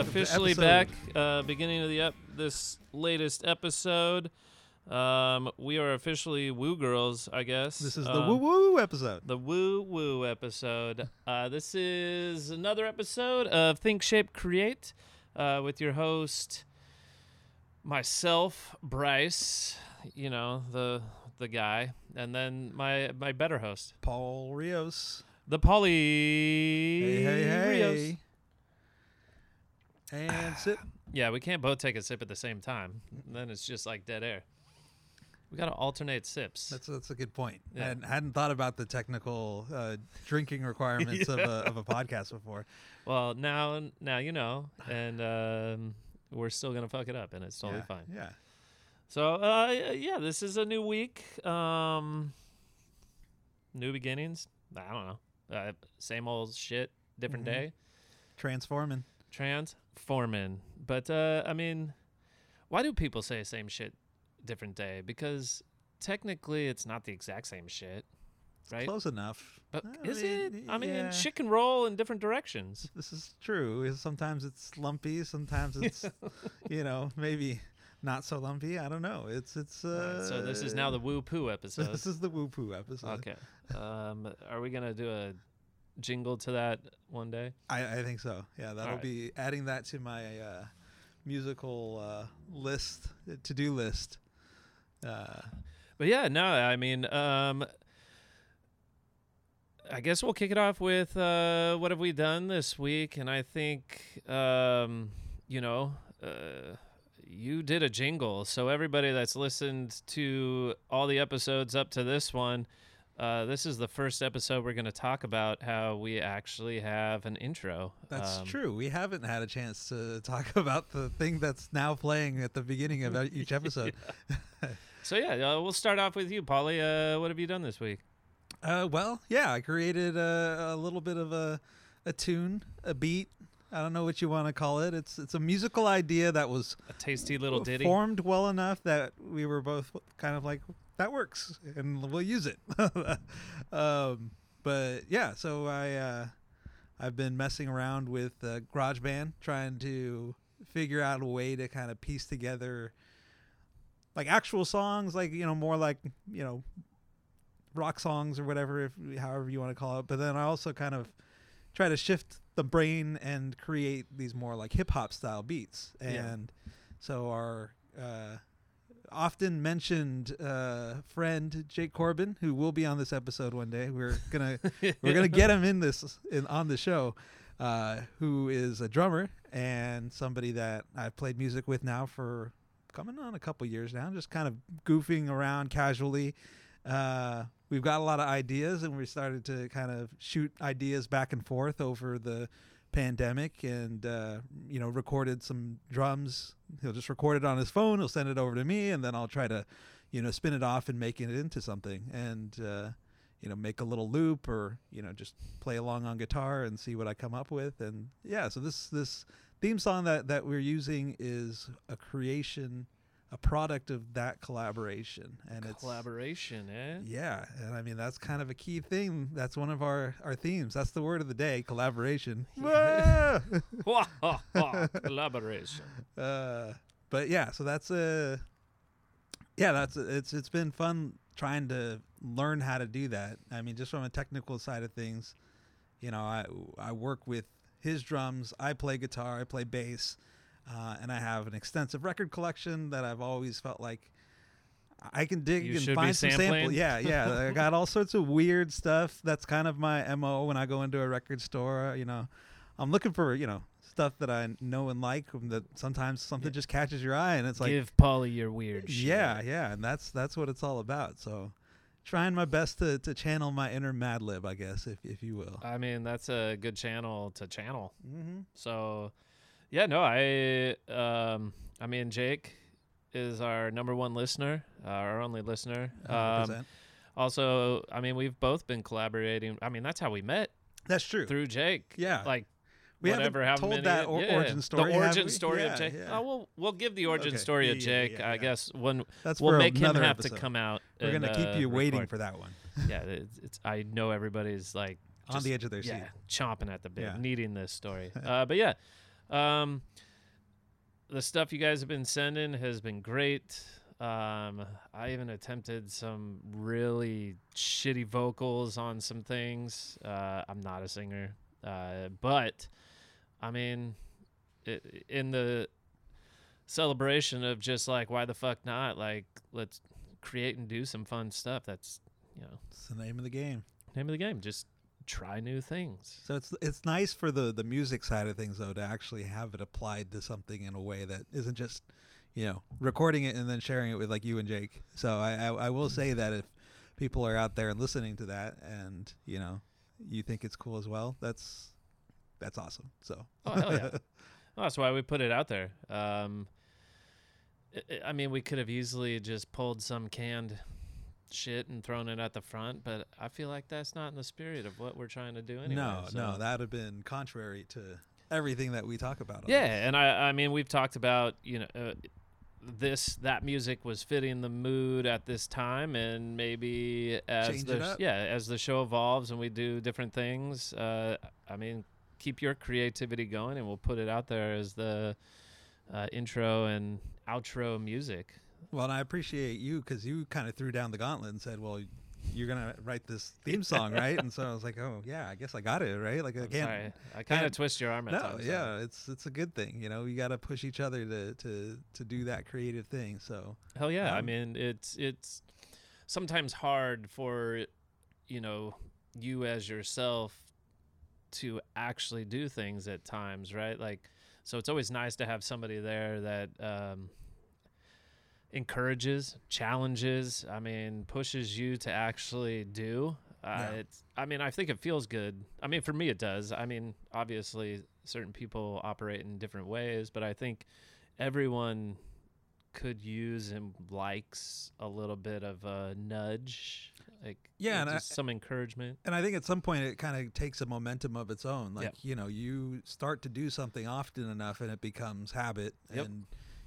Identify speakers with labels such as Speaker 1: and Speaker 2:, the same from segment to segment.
Speaker 1: officially back. Uh, beginning of the ep- this latest episode. Um, we are officially woo girls, I guess.
Speaker 2: This is the
Speaker 1: Um,
Speaker 2: woo woo episode.
Speaker 1: The woo woo episode. Uh, this is another episode of Think Shape Create uh, with your host, myself, Bryce. You know the the guy, and then my my better host,
Speaker 2: Paul Rios.
Speaker 1: the Polly.
Speaker 2: Hey, hey,
Speaker 1: Rios.
Speaker 2: And sip.
Speaker 1: Yeah, we can't both take a sip at the same time. Then it's just like dead air. We gotta alternate sips.
Speaker 2: That's that's a good point.
Speaker 1: Yeah.
Speaker 2: I hadn't, hadn't thought about the technical uh, drinking requirements of, a, of a podcast before.
Speaker 1: well, now now you know, and um, we're still gonna fuck it up, and it's totally
Speaker 2: yeah.
Speaker 1: fine.
Speaker 2: Yeah.
Speaker 1: So uh, yeah, this is a new week. Um, new beginnings. I don't know. Uh, same old shit, different
Speaker 2: Mhm.
Speaker 1: day.
Speaker 2: Transforming.
Speaker 1: Transforming. But uh, I mean, why do people say same shit, different day? Because technically, it's not the exact same shit, right?
Speaker 2: Close enough.
Speaker 1: But
Speaker 2: I
Speaker 1: is
Speaker 2: mean,
Speaker 1: it? I mean,
Speaker 2: yeah.
Speaker 1: shit can roll in different directions.
Speaker 2: This is true. Sometimes it's lumpy. Sometimes it's, you know, maybe not so lumpy. I don't know. It's it's. Uh,
Speaker 1: Alright, so this is now the woo poo episode.
Speaker 2: This is the woo poo episode.
Speaker 1: Okay. Um, are we gonna do a jingle to that one day?
Speaker 2: I, I think so. Yeah, that'll
Speaker 1: Alright.
Speaker 2: be adding that to my uh, musical uh, list, to do list. Uh,
Speaker 1: But yeah, no, I mean, um, I guess we'll kick it off with uh, what have we done this week, and I think, um, you know, uh, you did a jingle, so everybody that's listened to all the episodes up to this one. Uh, this is the first episode we're going to talk about how we actually have an intro.
Speaker 2: that's
Speaker 1: Um,
Speaker 2: true. We haven't had a chance to talk about the thing that's now playing at the beginning of each episode.
Speaker 1: So yeah, uh, we'll start off with you, Polly. Uh, what have you done this week?
Speaker 2: Uh, well, yeah, I created a, a little bit of a, a tune, a beat. I don't know what you want to call it. It's it's a musical idea that was
Speaker 1: A tasty little ditty.
Speaker 2: formed well enough that we were both kind of like that works and we'll use it. Um, but yeah so i uh, i've been messing around with uh, garageband trying to figure out a way to kind of piece together like actual songs like you know more like you know rock songs or whatever if however you want to call it. But then i also kind of try to shift the brain and create these more like hip hop style beats.
Speaker 1: Yeah.
Speaker 2: and so our uh, often mentioned uh, friend Jake Corbin, who will be on this episode one day, we're gonna we're gonna get him in this in, on the show. Uh, who is a drummer and somebody that I've played music with now for coming on a couple years now, just kind of goofing around casually. Uh, we've got a lot of ideas, and we started to kind of shoot ideas back and forth over the pandemic and uh, you know recorded some drums. He'll just record it on his phone. He'll send it over to me and then i'll try to you know spin it off and make it into something and uh, you know make a little loop or you know just play along on guitar and see what i come up with. And yeah so this this theme song that that we're using is a creation a product of that collaboration and it's
Speaker 1: Collaboration, eh?
Speaker 2: yeah, and I mean that's kind of a key thing. That's one of our our themes. That's the word of the day: collaboration.
Speaker 1: Collaboration.
Speaker 2: uh, but yeah, so that's a yeah, that's a, it's it's been fun trying to learn how to do that. I mean, just from a technical side of things, you know, I I work with his drums. I play guitar. I play bass, uh, and I have an extensive record collection that I've always felt like. I can dig
Speaker 1: You
Speaker 2: and find some sample.
Speaker 1: sampling.
Speaker 2: Yeah, yeah. I got all sorts of weird stuff. That's kind of my mo when I go into a record store. You know, I'm looking for you know stuff that I know and like. and That sometimes something
Speaker 1: Yeah.
Speaker 2: just catches your eye, and it's like,
Speaker 1: Give Polly your weird shit.
Speaker 2: yeah, yeah, and that's that's what it's all about. So, trying my best to, to channel my inner Madlib, I guess, if if you will.
Speaker 1: I mean, that's a good channel to channel.
Speaker 2: Mm-hmm.
Speaker 1: So, yeah, no, I, um, I mean, Jake is our number one listener, uh, our only listener. Um, also, I mean, we've both been collaborating. I mean, that's how we met
Speaker 2: that's true.
Speaker 1: through Jake.
Speaker 2: Yeah.
Speaker 1: like
Speaker 2: We haven't
Speaker 1: whatever.
Speaker 2: Told
Speaker 1: many?
Speaker 2: that or-
Speaker 1: yeah.
Speaker 2: origin story,
Speaker 1: The origin story
Speaker 2: Yeah,
Speaker 1: of Jake.
Speaker 2: yeah.
Speaker 1: Oh, we'll we'll give the origin
Speaker 2: Okay.
Speaker 1: story of Jake. I guess when
Speaker 2: that's
Speaker 1: we'll make him have
Speaker 2: episode.
Speaker 1: to come out.
Speaker 2: We're
Speaker 1: and,
Speaker 2: gonna keep
Speaker 1: uh,
Speaker 2: you waiting
Speaker 1: record.
Speaker 2: for that one
Speaker 1: yeah, it's, it's. I know everybody's like
Speaker 2: on the edge of their seat.
Speaker 1: chomping at the bit, needing this story. uh, but yeah, Um, the stuff you guys have been sending has been great. Um, I even attempted some really shitty vocals on some things. Uh, I'm not a singer, uh, but I mean, i in the celebration of just like why the fuck not? Like, let's create and do some fun stuff. That's you know,
Speaker 2: It's the name of the game.
Speaker 1: name of the game. Just try new things.
Speaker 2: So it's it's nice for the the music side of things though to actually have it applied to something in a way that isn't just you know recording it and then sharing it with like you and Jake. So I I, I will say that if people are out there and listening to that and you know you think it's cool as well, that's that's awesome. So
Speaker 1: Oh hell yeah! well, that's why we put it out there. Um, I mean, we could have easily just pulled some canned shit and thrown it at the front, but I feel like that's not in the spirit of what we're trying to do anyway.
Speaker 2: no, no, that'd have been contrary to everything that we talk about.
Speaker 1: Yeah,
Speaker 2: this.
Speaker 1: and I, I mean, we've talked about you know. Uh, this that music was fitting the mood at this time and maybe as
Speaker 2: Change
Speaker 1: the yeah as the show evolves and we do different things uh i mean keep your creativity going and we'll put it out there as the uh, intro and outro music
Speaker 2: Well, and I appreciate you because you kind of threw down the gauntlet and said, "Well, you're gonna write this theme song, right?" And so I was like, "Oh, yeah, I guess I got it, right?" Like I
Speaker 1: I'm
Speaker 2: can't.
Speaker 1: sorry. i kind of twist your arm at
Speaker 2: No,
Speaker 1: times so-
Speaker 2: yeah, it's it's a good thing. You know, you got to push each other to to to do that creative thing. So
Speaker 1: Hell yeah! I
Speaker 2: Um,
Speaker 1: mean, it's it's sometimes hard for you know you as yourself to actually do things at times, right? Like, so it's always nice to have somebody there that um, encourages, challenges. I mean, pushes you to actually do. Uh,
Speaker 2: Yeah.
Speaker 1: It's. I mean, I think it feels good. I mean, for me, it does. I mean, obviously, certain people operate in different ways, but I think everyone could use and likes a little bit of a nudge, like
Speaker 2: Yeah, and I-
Speaker 1: just some encouragement.
Speaker 2: and I think at some point it kind of takes a momentum of its own. Like
Speaker 1: Yep.
Speaker 2: you know, you start to do something often enough, and it becomes habit,
Speaker 1: Yep.
Speaker 2: and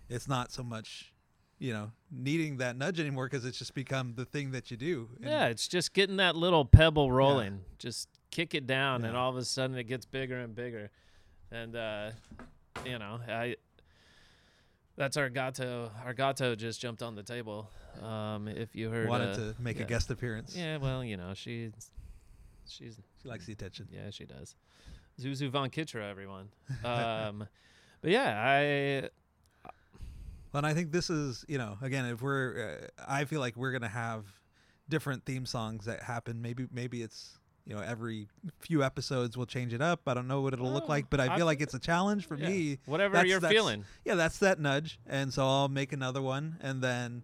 Speaker 2: it's not so much. You know, needing that nudge anymore because it's just become the thing that you do. And
Speaker 1: Yeah, it's just getting that little pebble rolling. Just kick it down, and all of a sudden it gets bigger and bigger. And uh, you know, I that's our gato. Our gato just jumped on the table. Um, if you heard,
Speaker 2: wanted
Speaker 1: uh,
Speaker 2: to make
Speaker 1: yeah.
Speaker 2: a guest appearance.
Speaker 1: Yeah, well, you know, she's she's
Speaker 2: She likes the attention.
Speaker 1: Yeah, she does. Zuzu von Kitra, everyone. Um, but yeah, I
Speaker 2: And I think this is, you know, again, if we're, uh, I feel like we're gonna have different theme songs that happen. Maybe, maybe it's, you know, every few episodes we'll change it up. I don't know what it'll look
Speaker 1: Oh,
Speaker 2: like, but I
Speaker 1: I-
Speaker 2: feel like it's a challenge for
Speaker 1: yeah,
Speaker 2: me.
Speaker 1: whatever
Speaker 2: that's-
Speaker 1: you're
Speaker 2: that's-
Speaker 1: feeling.
Speaker 2: Yeah, that's that nudge, and so I'll make another one, and then,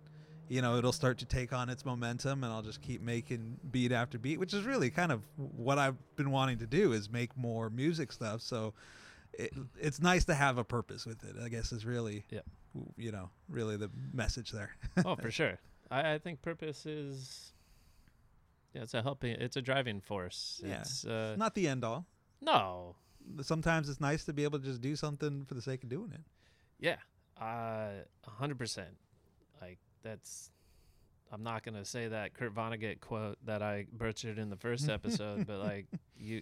Speaker 2: you know, it'll start to take on its momentum, and I'll just keep making beat after beat, which is really kind of what I've been wanting to do is make more music stuff. So. It, it's nice to have a purpose with it. I guess is really,
Speaker 1: Yep.
Speaker 2: You know, really the message there.
Speaker 1: oh, for sure. I, I think purpose is. Yeah, it's a helping. It's a driving force.
Speaker 2: Yeah.
Speaker 1: It's uh,
Speaker 2: Not the end all.
Speaker 1: no.
Speaker 2: Sometimes it's nice to be able to just do something for the sake of doing it.
Speaker 1: Yeah, uh, a hundred percent. Like that's. I'm not gonna say that Kurt Vonnegut quote that I butchered in the first episode, but like you,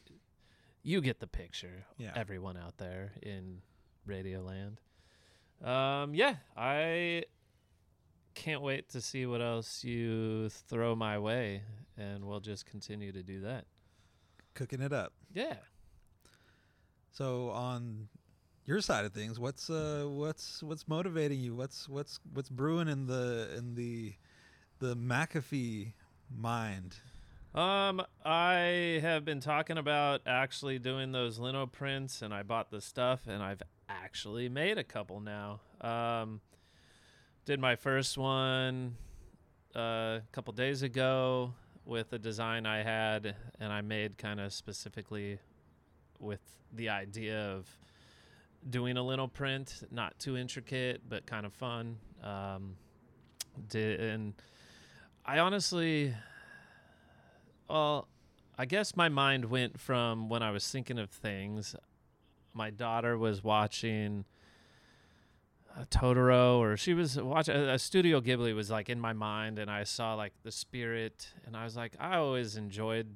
Speaker 1: you get the picture.
Speaker 2: Yeah.
Speaker 1: Everyone out there in Radio Land. Um, yeah, I can't wait to see what else you throw my way, and we'll just continue to do that.
Speaker 2: Cooking it up.
Speaker 1: Yeah.
Speaker 2: So on your side of things, what's uh what's what's motivating you? What's what's what's brewing in the in the the McAfee mind?
Speaker 1: Um, I have been talking about actually doing those lino prints, and I bought the stuff, and I've actually made a couple now. Um, did my first one uh, a couple days ago with a design I had, and I made kind of specifically with the idea of doing a little print, not too intricate, but kind of fun. Um, did and I honestly well, I guess my mind went from when I was thinking of things. My daughter was watching uh, Totoro, or she was watching a, a Studio Ghibli was like in my mind, and I saw like the spirit, and I was like, I always enjoyed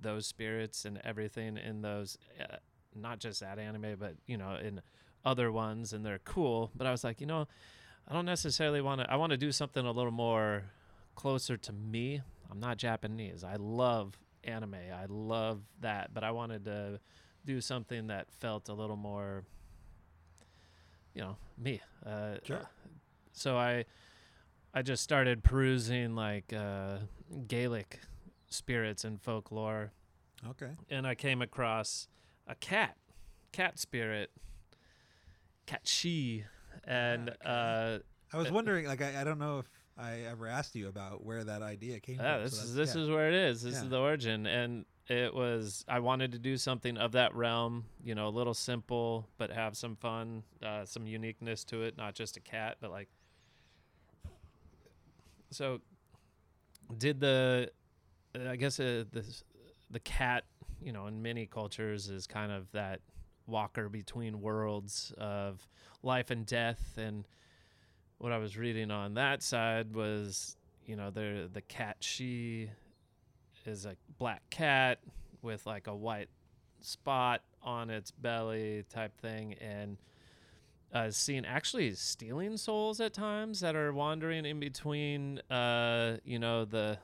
Speaker 1: those spirits and everything in those, uh, not just that anime, but you know, in other ones and they're cool, but I was like, you know, I don't necessarily want to. I want to do something a little more closer to me. I'm not Japanese. I love anime. I love that, but I wanted to do something that felt a little more, you know, me. Uh,
Speaker 2: Sure.
Speaker 1: So I, I just started perusing like uh, Gaelic spirits and folklore,
Speaker 2: Okay.
Speaker 1: and I came across a cat, cat spirit, cat sìth, and
Speaker 2: Okay.
Speaker 1: uh,
Speaker 2: I was
Speaker 1: Uh,
Speaker 2: wondering, like, I, I don't know if I ever asked you about where that idea came
Speaker 1: Yeah,
Speaker 2: from.
Speaker 1: this
Speaker 2: so
Speaker 1: is this
Speaker 2: yeah.
Speaker 1: is where it is. This
Speaker 2: Yeah.
Speaker 1: is the origin, and it was. I wanted to do something of that realm. You know, a little simple, but have some fun, uh, some uniqueness to it. Not just a cat, but like. So, did the, uh, I guess uh, the the cat, you know, in many cultures is kind of that walker between worlds of life and death and what I was reading on that side was, you know, the the cat sìth is a black cat with like a white spot on its belly type thing and uh, seen actually stealing souls at times that are wandering in between uh you know the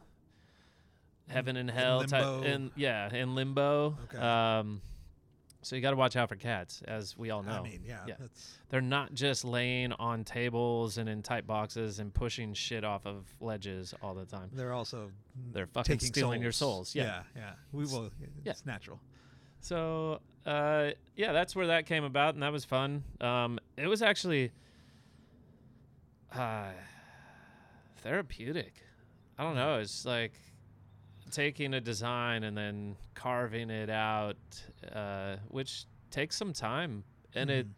Speaker 1: heaven and
Speaker 2: In
Speaker 1: hell type and yeah in limbo
Speaker 2: Okay.
Speaker 1: um so you got to watch out for cats as we all know
Speaker 2: I mean, yeah,
Speaker 1: Yeah.
Speaker 2: that's
Speaker 1: they're not just laying on tables and in tight boxes and pushing shit off of ledges all the time.
Speaker 2: they're also
Speaker 1: They're fucking stealing your souls. Yeah.
Speaker 2: yeah, yeah. We will.
Speaker 1: Yeah.
Speaker 2: It's natural.
Speaker 1: So, uh, yeah, that's where that came about, and that was fun. Um, it was actually uh, therapeutic. I don't know. It's like taking a design and then carving it out, uh, which takes some time, and it
Speaker 2: Mhm.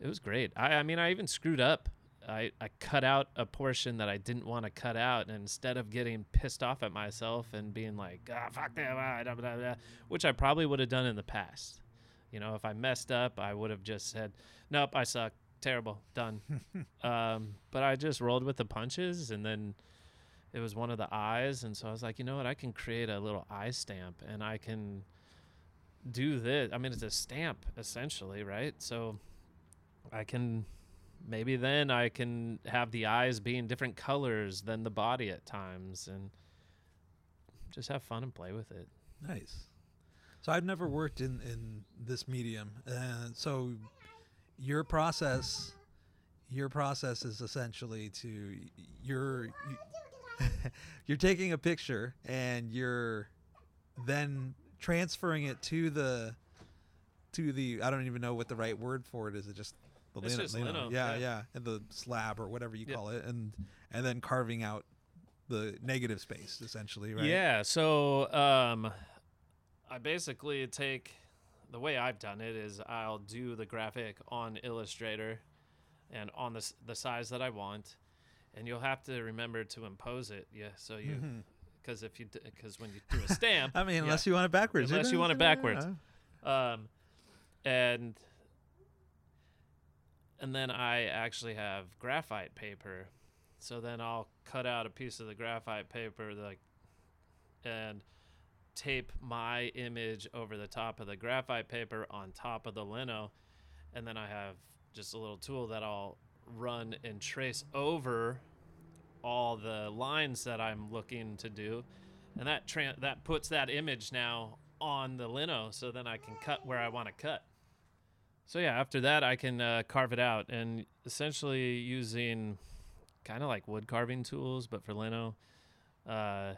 Speaker 1: It was great. I, I mean, I even screwed up. I, I cut out a portion that I didn't want to cut out, and instead of getting pissed off at myself and being like, ah, fuck that, ah, da, da, da," which I probably would have done in the past. You know, if I messed up, I would have just said, nope, I suck. Terrible. Done. um, but I just rolled with the punches, and then it was one of the eyes. And so I was like, you know what? I can create a little eye stamp, and I can do this. I mean, it's a stamp, essentially, right? So I can maybe then I can have the eyes be in different colors than the body at times and just have fun and play with it.
Speaker 2: Nice. So I've never worked in in this medium, and so your process, your process is essentially to you're you, you're taking a picture and you're then transferring it to the to the I don't even know what the right word for it is. It just the
Speaker 1: It's just lino,
Speaker 2: yeah,
Speaker 1: yeah.
Speaker 2: yeah, and the slab or whatever you
Speaker 1: Yep.
Speaker 2: call it, and and then carving out the negative space essentially, right?
Speaker 1: Yeah, so um I basically take the way I've done it is I'll do the graphic on Illustrator and on the the size that I want and you'll have to remember to impose it. Yeah, so you
Speaker 2: Mhm.
Speaker 1: cuz if you cuz when you do a stamp
Speaker 2: I mean,
Speaker 1: yeah.
Speaker 2: unless you want it backwards.
Speaker 1: Unless you want it backwards. Um, and and then I actually have graphite paper, so then I'll cut out a piece of the graphite paper like, and tape my image over the top of the graphite paper on top of the lino, and then I have just a little tool that I'll run and trace over all the lines that I'm looking to do, and that tran that puts that image now on the lino, so then I can cut where I want to cut. So yeah, after that I can uh, carve it out, and essentially using kind of like wood carving tools, but for lino, uh,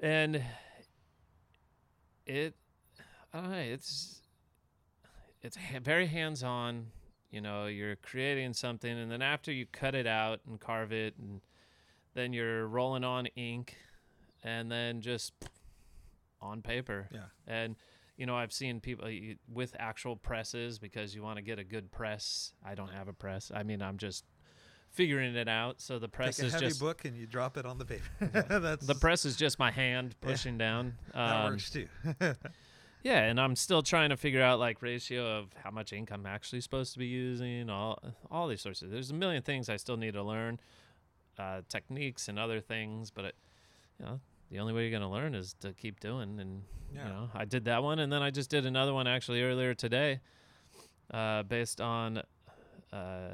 Speaker 1: and it, I don't know, it's it's ha- very hands on. You know, you're creating something, and then after you cut it out and carve it, and then you're rolling on ink, and then just on paper.
Speaker 2: Yeah.
Speaker 1: And you know, I've seen people with actual presses because you want to get a good press. I don't have a press. I mean, I'm just figuring it out. So the press
Speaker 2: Take a
Speaker 1: is
Speaker 2: heavy
Speaker 1: just
Speaker 2: book and you drop it on the paper. That's
Speaker 1: the press is just my hand
Speaker 2: Yeah.
Speaker 1: pushing down.
Speaker 2: that
Speaker 1: Um,
Speaker 2: works too.
Speaker 1: yeah, and I'm still trying to figure out like ratio of how much ink I'm actually supposed to be using. All all these sorts of. There's a million things I still need to learn, uh, techniques and other things. But it, you know, the only way you're gonna learn is to keep doing. And
Speaker 2: Yeah.
Speaker 1: you know, I did that one, and then I just did another one actually earlier today. uh, based on uh,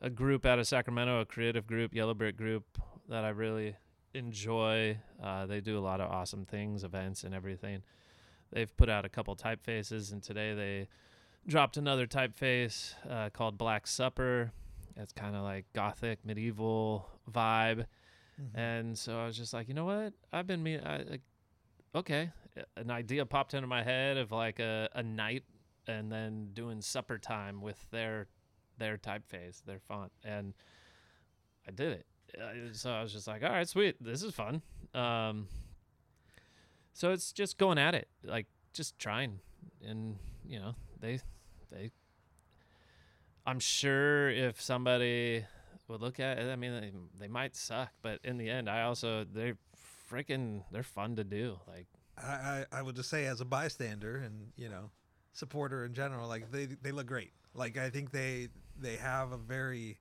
Speaker 1: a group out of Sacramento, a creative group, Yellow Brick Group, that I really enjoy. Uh, they do a lot of awesome things, events, and everything. They've put out a couple typefaces, and today they dropped another typeface uh, called Black Supper. It's kind of like gothic medieval vibe,
Speaker 2: Mhm.
Speaker 1: and so I was just like, you know what? I've been me. I, like, okay, an idea popped into my head of like a, a night, and then doing supper time with their their typeface, their font, and I did it. So I was just like, all right, sweet, this is fun. Um, so it's just going at it, like just trying, and you know, they they. I'm sure if somebody would look at it, I mean, they, they might suck, but in the end, I also they're freaking they're fun to do. Like,
Speaker 2: I, I I would just say as a bystander and you know supporter in general, like they they look great. Like I think they they have a very,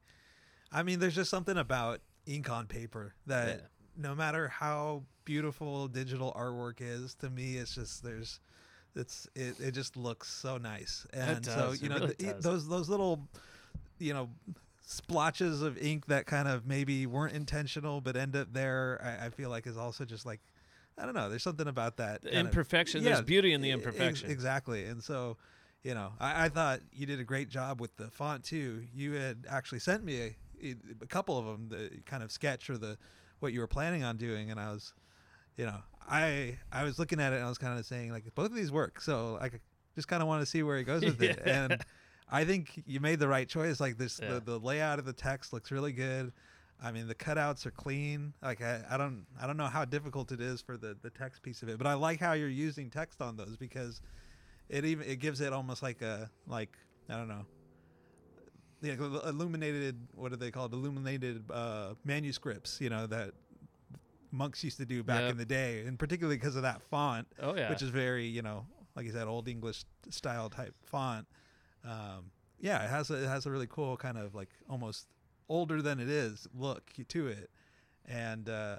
Speaker 2: I mean, there's just something about ink on paper that
Speaker 1: Yeah.
Speaker 2: No matter how beautiful digital artwork is, to me, it's just there's. It's it, it just looks so nice, and so
Speaker 1: does,
Speaker 2: you
Speaker 1: it
Speaker 2: know
Speaker 1: really
Speaker 2: the, those those little, you know, splotches of ink that kind of maybe weren't intentional but end up there. I, I feel like is also just like I don't know. There's something about that kind of-
Speaker 1: imperfection.
Speaker 2: yeah,
Speaker 1: there's beauty in the
Speaker 2: e- ex-
Speaker 1: imperfection.
Speaker 2: exactly. And so, you know, I, I thought you did a great job with the font too. You had actually sent me a, a couple of them, the kind of sketch or the what you were planning on doing, and I was, you know, I I was looking at it and I was kind of saying like both of these work, so I just kind of want to see where he goes with it, and I think you made the right choice. Like this,
Speaker 1: Yeah.
Speaker 2: the, the layout of the text looks really good. I mean, the cutouts are clean. Like I, I don't, I don't know how difficult it is for the the text piece of it, but I like how you're using text on those because it even it gives it almost like a like I don't know. Yeah, illuminated. What are they called? Illuminated uh, manuscripts. You know that monks used to do back
Speaker 1: Yep.
Speaker 2: in the day, and particularly because of that font
Speaker 1: oh yeah,
Speaker 2: which is very you know like you said old english style type font um, yeah it has a, it has a really cool kind of like almost older than it is look to it and uh,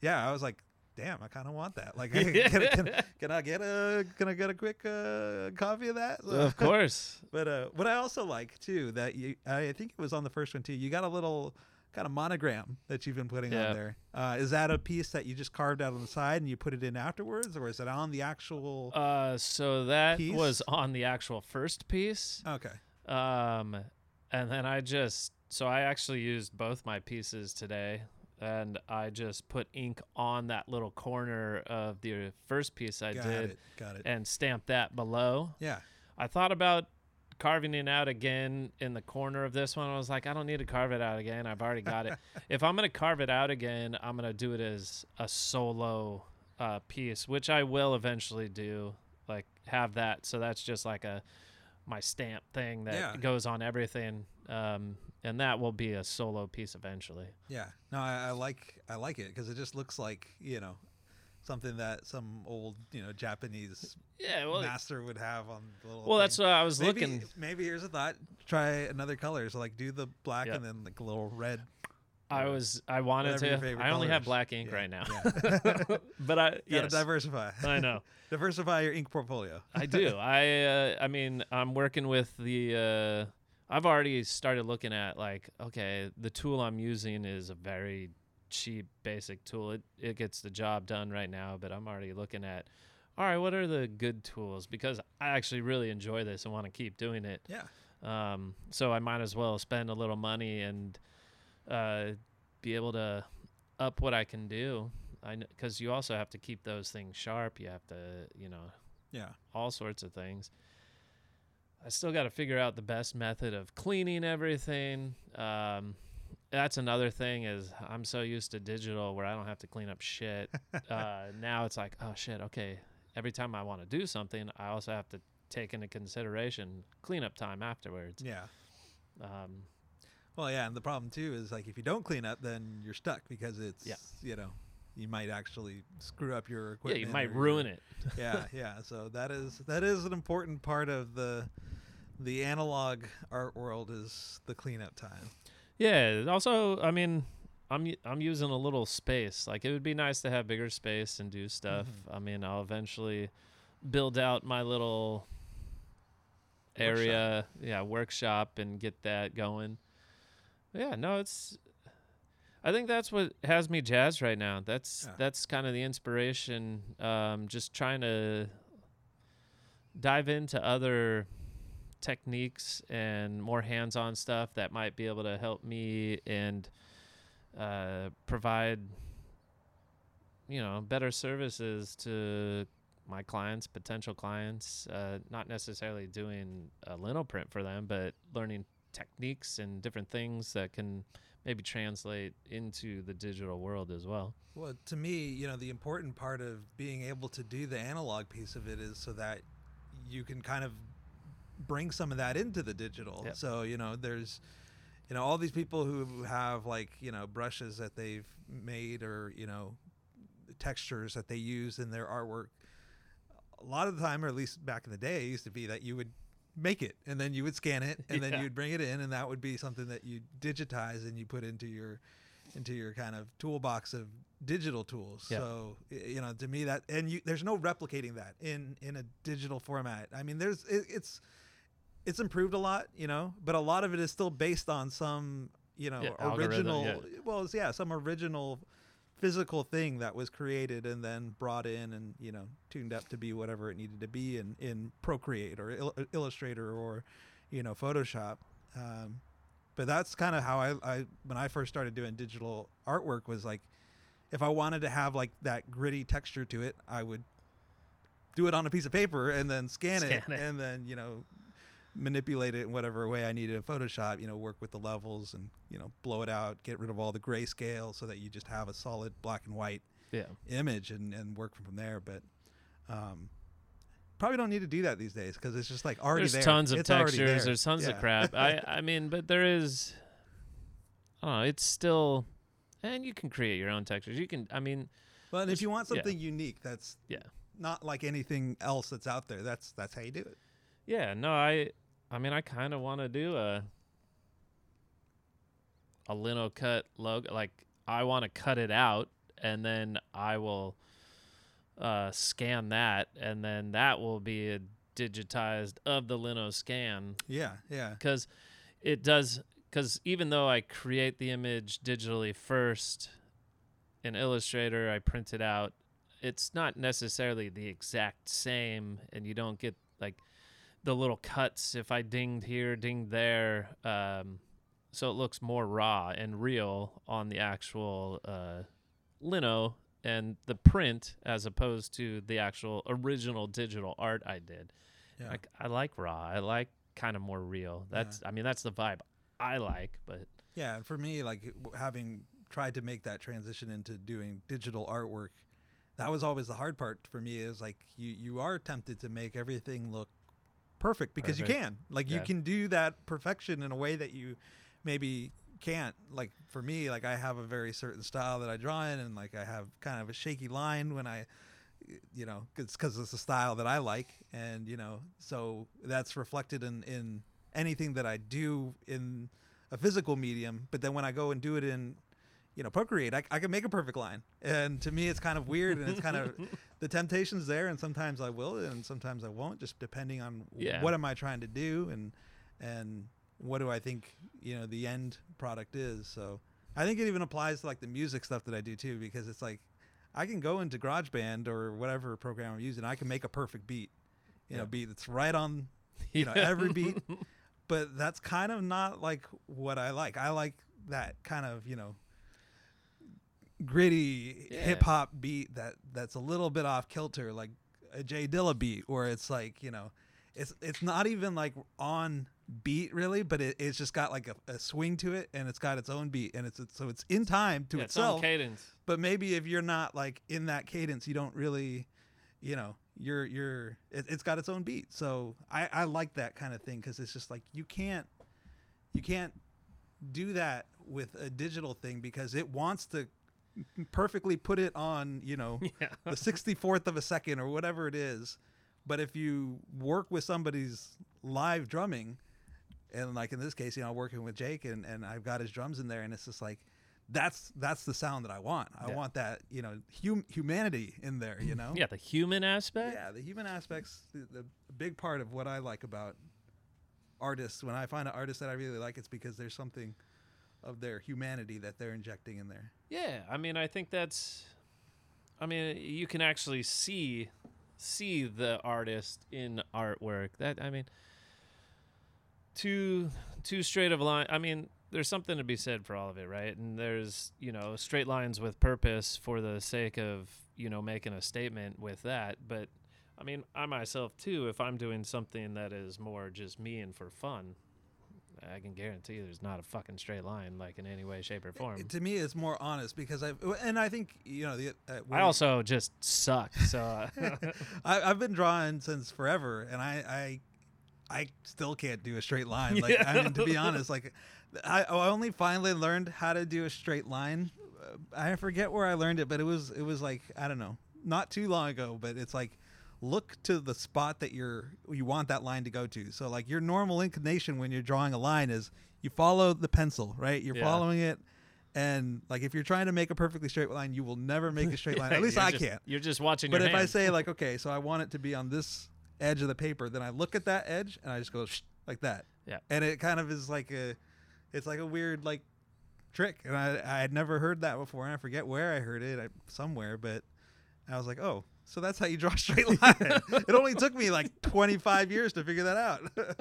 Speaker 2: yeah i was like damn i kind of want that like can, can, can i get a can i get a quick uh, copy of that
Speaker 1: of course.
Speaker 2: but uh, what I also like too that you I think it was on the first one too. You got a little kind of monogram that you've been putting
Speaker 1: Yeah.
Speaker 2: on there. Uh, is that a piece that you just carved out on the side and you put it in afterwards, or is it on the actual?
Speaker 1: Uh, so that
Speaker 2: Piece?
Speaker 1: was on the actual first piece.
Speaker 2: okay.
Speaker 1: Um, and then I just so I actually used both my pieces today, and I just put ink on that little corner of the first piece I
Speaker 2: got
Speaker 1: did,
Speaker 2: it. Got it.
Speaker 1: and stamped that below.
Speaker 2: yeah.
Speaker 1: I thought about carving it out again in the corner of this one. I was like, I don't need to carve it out again. I've already got it. if I'm gonna carve it out again, I'm gonna do it as a solo uh, piece, which I will eventually do. Like have that, so that's just like a my stamp thing that
Speaker 2: Yeah.
Speaker 1: goes on everything, um, and that will be a solo piece eventually.
Speaker 2: Yeah. No, I, I like I like it because it just looks like you know something that some old you know Japanese
Speaker 1: Yeah, well,
Speaker 2: master would have on the little.
Speaker 1: well, that's what I was
Speaker 2: maybe,
Speaker 1: looking.
Speaker 2: Maybe here's a thought. Try another color. So like do the black
Speaker 1: Yeah.
Speaker 2: and then like a little red.
Speaker 1: I was I wanted to. I only have black ink
Speaker 2: Yeah,
Speaker 1: right now,
Speaker 2: yeah.
Speaker 1: but I
Speaker 2: Gotta
Speaker 1: yes,
Speaker 2: diversify.
Speaker 1: I know.
Speaker 2: diversify your ink portfolio.
Speaker 1: I do. I uh, I mean, I'm working with the. Uh, I've already started looking at like, okay, the tool I'm using is a very cheap, basic tool. It it gets the job done right now, but I'm already looking at. All right, what are the good tools? Because I actually really enjoy this and want to keep doing it.
Speaker 2: Yeah.
Speaker 1: Um, so I might as well spend a little money and uh, be able to up what I can do. I because you also have to keep those things sharp. You have to, you know,
Speaker 2: Yeah.
Speaker 1: all sorts of things. I still got to figure out the best method of cleaning everything. Um, that's another thing is I'm so used to digital where I don't have to clean up shit. uh, now it's like, oh shit, okay. Every time I want to do something, I also have to take into consideration cleanup time afterwards.
Speaker 2: Yeah.
Speaker 1: Um,
Speaker 2: Well, yeah, and the problem too is like if you don't clean up, then you're stuck because it's
Speaker 1: Yeah.
Speaker 2: you know you might actually screw up your equipment.
Speaker 1: yeah, you might
Speaker 2: or
Speaker 1: ruin it.
Speaker 2: yeah, yeah. So that is that is an important part of the the analog art world is the cleanup time.
Speaker 1: Yeah. Also, I mean, I'm I'm using a little space. Like it would be nice to have bigger space and do stuff.
Speaker 2: Mhm.
Speaker 1: I mean, I'll eventually build out my little area, yeah, workshop and get that going. Yeah, no, it's I think that's what has me jazzed right now. That's
Speaker 2: Yeah.
Speaker 1: that's kind of the inspiration. Um, just trying to dive into other techniques and more hands-on stuff that might be able to help me and uh, provide you know better services to my clients potential clients uh, not necessarily doing a lino print for them but learning techniques and different things that can maybe translate into the digital world as well
Speaker 2: Well, to me, you know, the important part of being able to do the analog piece of it is so that you can kind of bring some of that into the digital.
Speaker 1: Yep.
Speaker 2: So, you know, there's, you know, all these people who have like, you know, brushes that they've made or, you know, textures that they use in their artwork. A lot of the time, or at least back in the day, it used to be that you would make it and then you would scan it and then you'd bring it in and that would be something that you digitize and you put into your into your kind of toolbox of digital tools.
Speaker 1: Yeah.
Speaker 2: So you know, to me that and you there's no replicating that in in a digital format. I mean, there's it, it's it's improved a lot, you know, but a lot of it is still based on some you know
Speaker 1: Yeah,
Speaker 2: original.
Speaker 1: yeah.
Speaker 2: Well, yeah, some original physical thing that was created and then brought in and you know tuned up to be whatever it needed to be in in Procreate or Il- Illustrator or you know Photoshop. Um, but that's kind of how I, I when I first started doing digital artwork was like if I wanted to have like that gritty texture to it, I would do it on a piece of paper and then scan, it,
Speaker 1: Scan it.
Speaker 2: and then you know manipulate it in whatever way I needed in Photoshop. You know, work with the levels and you know blow it out, get rid of all the grayscale so that you just have a solid black and white
Speaker 1: yeah
Speaker 2: image and, and work from there. But um, probably don't need to do that these days because it's just like already
Speaker 1: there's
Speaker 2: there.
Speaker 1: tons of
Speaker 2: It's
Speaker 1: textures
Speaker 2: there.
Speaker 1: there's tons
Speaker 2: Yeah.
Speaker 1: of crap i i mean but there is i don't know it's still and you can create your own textures you can i mean
Speaker 2: But if you want
Speaker 1: yeah.
Speaker 2: something unique, that's
Speaker 1: Yeah.
Speaker 2: not like anything else that's out there. That's that's how you do it.
Speaker 1: Yeah, no, I I mean I kind of want to do a a lino cut logo like I want to cut it out and then I will uh scan that and then that will be a digitized of the lino scan
Speaker 2: Yeah, yeah,
Speaker 1: cuz it does cuz even though I create the image digitally first in Illustrator, I print it out. It's not necessarily the exact same, and you don't get like the little cuts if I dinged here, dinged there. Um, so it looks more raw and real on the actual uh, lino and the print as opposed to the actual original digital art I did.
Speaker 2: yeah.
Speaker 1: Like I like raw. I like kind of more real. That's I mean that's the vibe I like, but
Speaker 2: Yeah, and for me, like having tried to make that transition into doing digital artwork, that was always the hard part for me. Is like you you are tempted to make everything look perfect because you can. Like you can do that perfection in a way that you maybe can't. Like for me, like I have a very certain style that I draw in, and like I have kind of a shaky line when I you know, it's because it's a style that I like, and you know, so that's reflected in in anything that I do in a physical medium. But then when I go and do it in, you know, Procreate, I, I can make a perfect line, and to me, it's kind of weird, and it's kind of the temptation's there, and sometimes I will, and sometimes I won't, just depending on
Speaker 1: Yeah.
Speaker 2: what am I trying to do, and and what do I think you know the end product is. So I think it even applies to like the music stuff that I do too, because it's like I can go into GarageBand or whatever program I'm using, I can make a perfect beat, you know, beat that's right on, you know, every beat. But that's kind of not like what I like. I like that kind of, you know, gritty
Speaker 1: Yeah.
Speaker 2: hip hop beat that that's a little bit off kilter, like a Jay Dilla beat, where it's like, you know, it's it's not even like on beat really, but it, it's just got like a, a swing to it, and it's got its own beat, and it's, it's so it's in time to
Speaker 1: yeah, it's
Speaker 2: itself
Speaker 1: cadence.
Speaker 2: but maybe if you're not like in that cadence you don't really you know you're you're it, it's got its own beat so i i like that kind of thing because it's just like you can't you can't do that with a digital thing because it wants to perfectly put it on you know
Speaker 1: Yeah.
Speaker 2: the 64th of a second or whatever it is but if you work with somebody's live drumming and like in this case you know working with jake and, and i've got his drums in there and it's just like that's that's the sound that i want i
Speaker 1: Yeah.
Speaker 2: want that you know hum- humanity in there you know
Speaker 1: Yeah, the human aspect.
Speaker 2: yeah the human aspects the, the big part of what i like about artists. When I find an artist that I really like, it's because there's something of their humanity that they're injecting in there.
Speaker 1: Yeah, I mean, I think that's. I mean, you can actually see see the artist in artwork. That I mean, too too straight of a line. I mean, there's something to be said for all of it, right? And there's you know straight lines with purpose for the sake of you know making a statement with that. But I mean, I myself too, if I'm doing something that is more just me and for fun, I can guarantee there's not a fucking straight line like in any way, shape, or form.
Speaker 2: It- to me, it's more honest because I and I think you know the. Uh,
Speaker 1: I also just suck. So uh,
Speaker 2: I, I've been drawing since forever, and I, I, I still can't do a straight line. Like I mean, to be honest, like I, I only finally learned how to do a straight line. Uh, I forget where I learned it, but it was it was like I don't know, not too long ago. But it's like look to the spot that you're you want that line to go to. So like your normal inclination when you're drawing a line is you follow the pencil, right? You're
Speaker 1: Yeah.
Speaker 2: following it. And like if you're trying to make a perfectly straight line, you will never make a straight line. At least I
Speaker 1: just-
Speaker 2: can't.
Speaker 1: You're just watching.
Speaker 2: But if I say like, okay, so I want it to be on this edge of the paper, then I look at that edge and I just go like that.
Speaker 1: Yeah.
Speaker 2: And it kind of is like a, it's like a weird like trick, and I I had never heard that before, and I forget where I heard it, I, somewhere, but I was like, oh, so that's how you draw a straight line. it only took me like 25 years to figure that out.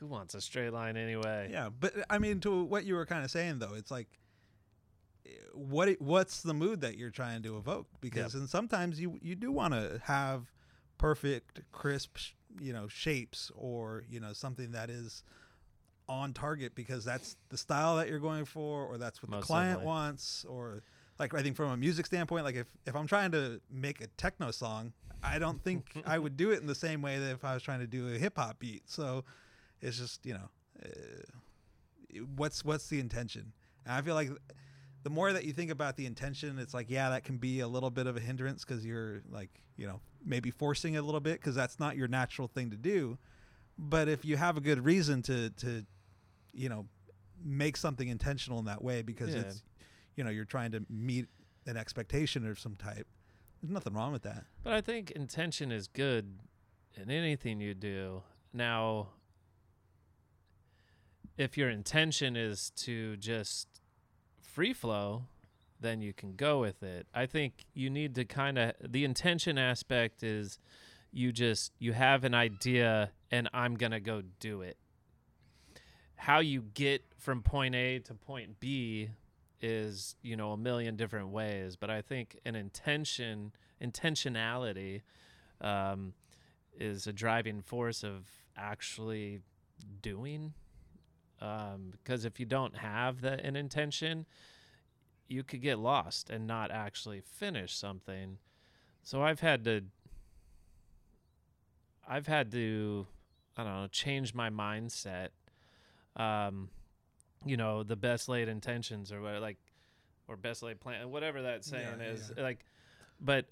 Speaker 1: who wants a straight line anyway?
Speaker 2: yeah, but I mean, to what you were kind of saying though, it's like. eh, What what's the mood that you're trying to evoke? Because and sometimes you you do want to have perfect, crisp, you know, shapes or you know something that is on target because that's the style that you're going for, or that's what
Speaker 1: Most
Speaker 2: the client
Speaker 1: likely.
Speaker 2: wants, or like I think from a music standpoint, like if if I'm trying to make a techno song, I don't think I would do it in the same way that if I was trying to do a hip hop beat. So it's just you know, uh, what's what's the intention? And I feel like the more that you think about the intention, it's like yeah, that can be a little bit of a hindrance because you're like you know maybe forcing it a little bit because that's not your natural thing to do. But if you have a good reason to to you know make something intentional in that way because
Speaker 1: Yeah.
Speaker 2: it's you know you're trying to meet an expectation of some type, there's nothing wrong with that.
Speaker 1: But I think intention is good in anything you do. Now, if your intention is to just free flow, then you can go with it. I think you need to kind of the intention aspect is you just you have an idea and I'm going to go do it. How you get from point A to point B is, you know, a million different ways, but I think an intention intentionality um, is a driving force of actually doing. Um, because if you don't have that an intention, you could get lost and not actually finish something. So I've had to I've had to I don't know, change my mindset. Um, you know, the best laid intentions or what like or best laid plan whatever that saying
Speaker 2: Yeah,
Speaker 1: is.
Speaker 2: yeah.
Speaker 1: Like but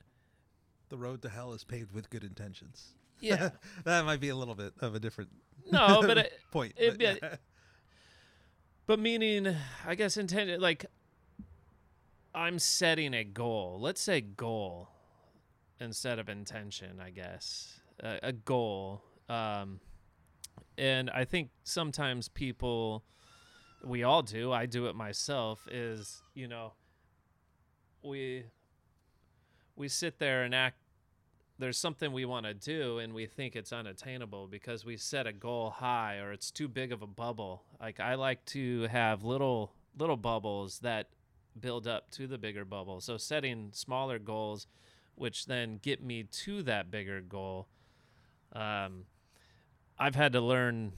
Speaker 2: The road to hell is paved with good intentions.
Speaker 1: yeah.
Speaker 2: that might be a little bit of a different
Speaker 1: No, but it,
Speaker 2: point.
Speaker 1: It-
Speaker 2: but yeah.
Speaker 1: But meaning, I guess intended like I'm setting a goal. Let's say goal instead of intention. I guess a, a goal. Um, and I think sometimes people, we all do. I do it myself. Is you know, we we sit there and act. There's something we want to do, and we think it's unattainable because we set a goal high, or it's too big of a bubble. Like I like to have little little bubbles that build up to the bigger bubble. So setting smaller goals, which then get me to that bigger goal. Um, I've had to learn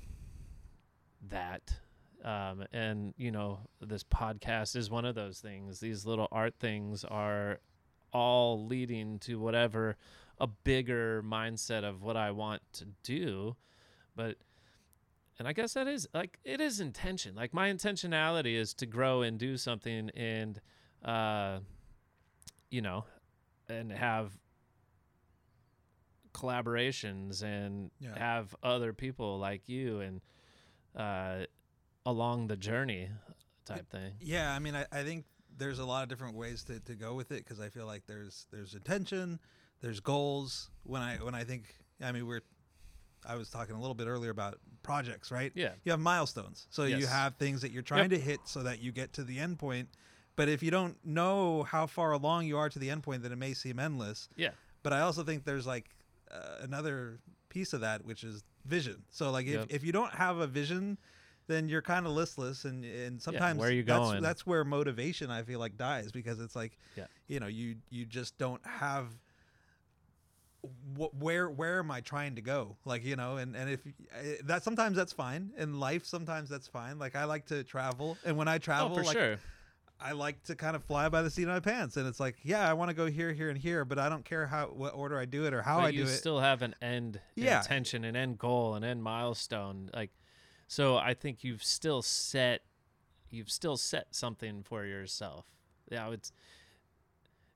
Speaker 1: that. Um, and you know, this podcast is one of those things. These little art things are all leading to whatever a bigger mindset of what I want to do. But and I guess that is like it is intention. Like my intentionality is to grow and do something and uh you know and have collaborations and
Speaker 2: Yeah.
Speaker 1: have other people like you and uh along the journey type thing.
Speaker 2: Yeah, I mean, I, I think there's a lot of different ways to, to go with it because I feel like there's there's intention, there's goals. When I when I think, I mean, we're I was talking a little bit earlier about projects, right?
Speaker 1: Yeah.
Speaker 2: You have milestones. So you have things that you're trying to hit so that you get to the end point. But if you don't know how far along you are to the end point, then it may seem endless.
Speaker 1: Yeah.
Speaker 2: But I also think there's like uh, another piece of that, which is vision. So like if,
Speaker 1: Yep.
Speaker 2: if you don't have a vision, then you're kind of listless, and and sometimes
Speaker 1: where are you
Speaker 2: that's,
Speaker 1: going?
Speaker 2: That's where motivation I feel like dies because it's like,
Speaker 1: Yeah.
Speaker 2: you know, you you just don't have. Wh- where where am I trying to go? Like you know, and and if uh, that sometimes that's fine in life, sometimes that's fine. Like I like to travel, and when I travel,
Speaker 1: oh, for
Speaker 2: like
Speaker 1: sure.
Speaker 2: I like to kind of fly by the seat of my pants, and it's like, yeah, I want to go here, here, and here, but I don't care how what order I do it or how
Speaker 1: but
Speaker 2: I do it.
Speaker 1: You still have an end
Speaker 2: Yeah.
Speaker 1: intention, an end goal, an end milestone. Like, so I think you've still set, you've still set something for yourself. Yeah, it's,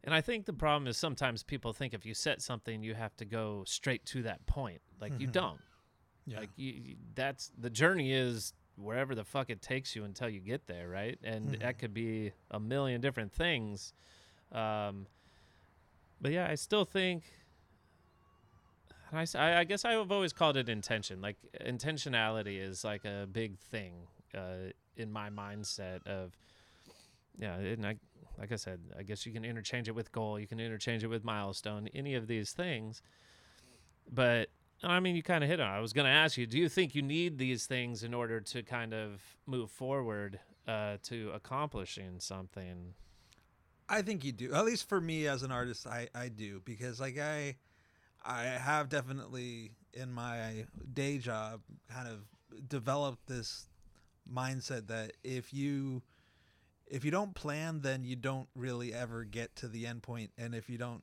Speaker 1: and I think the problem is sometimes people think if you set something, you have to go straight to that point. Like you
Speaker 2: Mhm.
Speaker 1: don't.
Speaker 2: yeah.
Speaker 1: Like you, you- that's the journey is wherever the fuck it takes you until you get there, right? And
Speaker 2: Mhm.
Speaker 1: that could be a million different things. Um, but yeah, I still think. And I, I- guess I've always called it intention. Like intentionality is like a big thing uh, in my mindset of, yeah. And I, like I said, I guess you can interchange it with goal. You can interchange it with milestone. Any of these things, but I mean, you kind of hit on. I was going to ask you, do you think you need these things in order to kind of move forward uh, to accomplishing something?
Speaker 2: I think you do. At least for me as an artist, I I do because like I I have definitely in my day job kind of developed this mindset that if you if you don't plan then you don't really ever get to the end point. And if you don't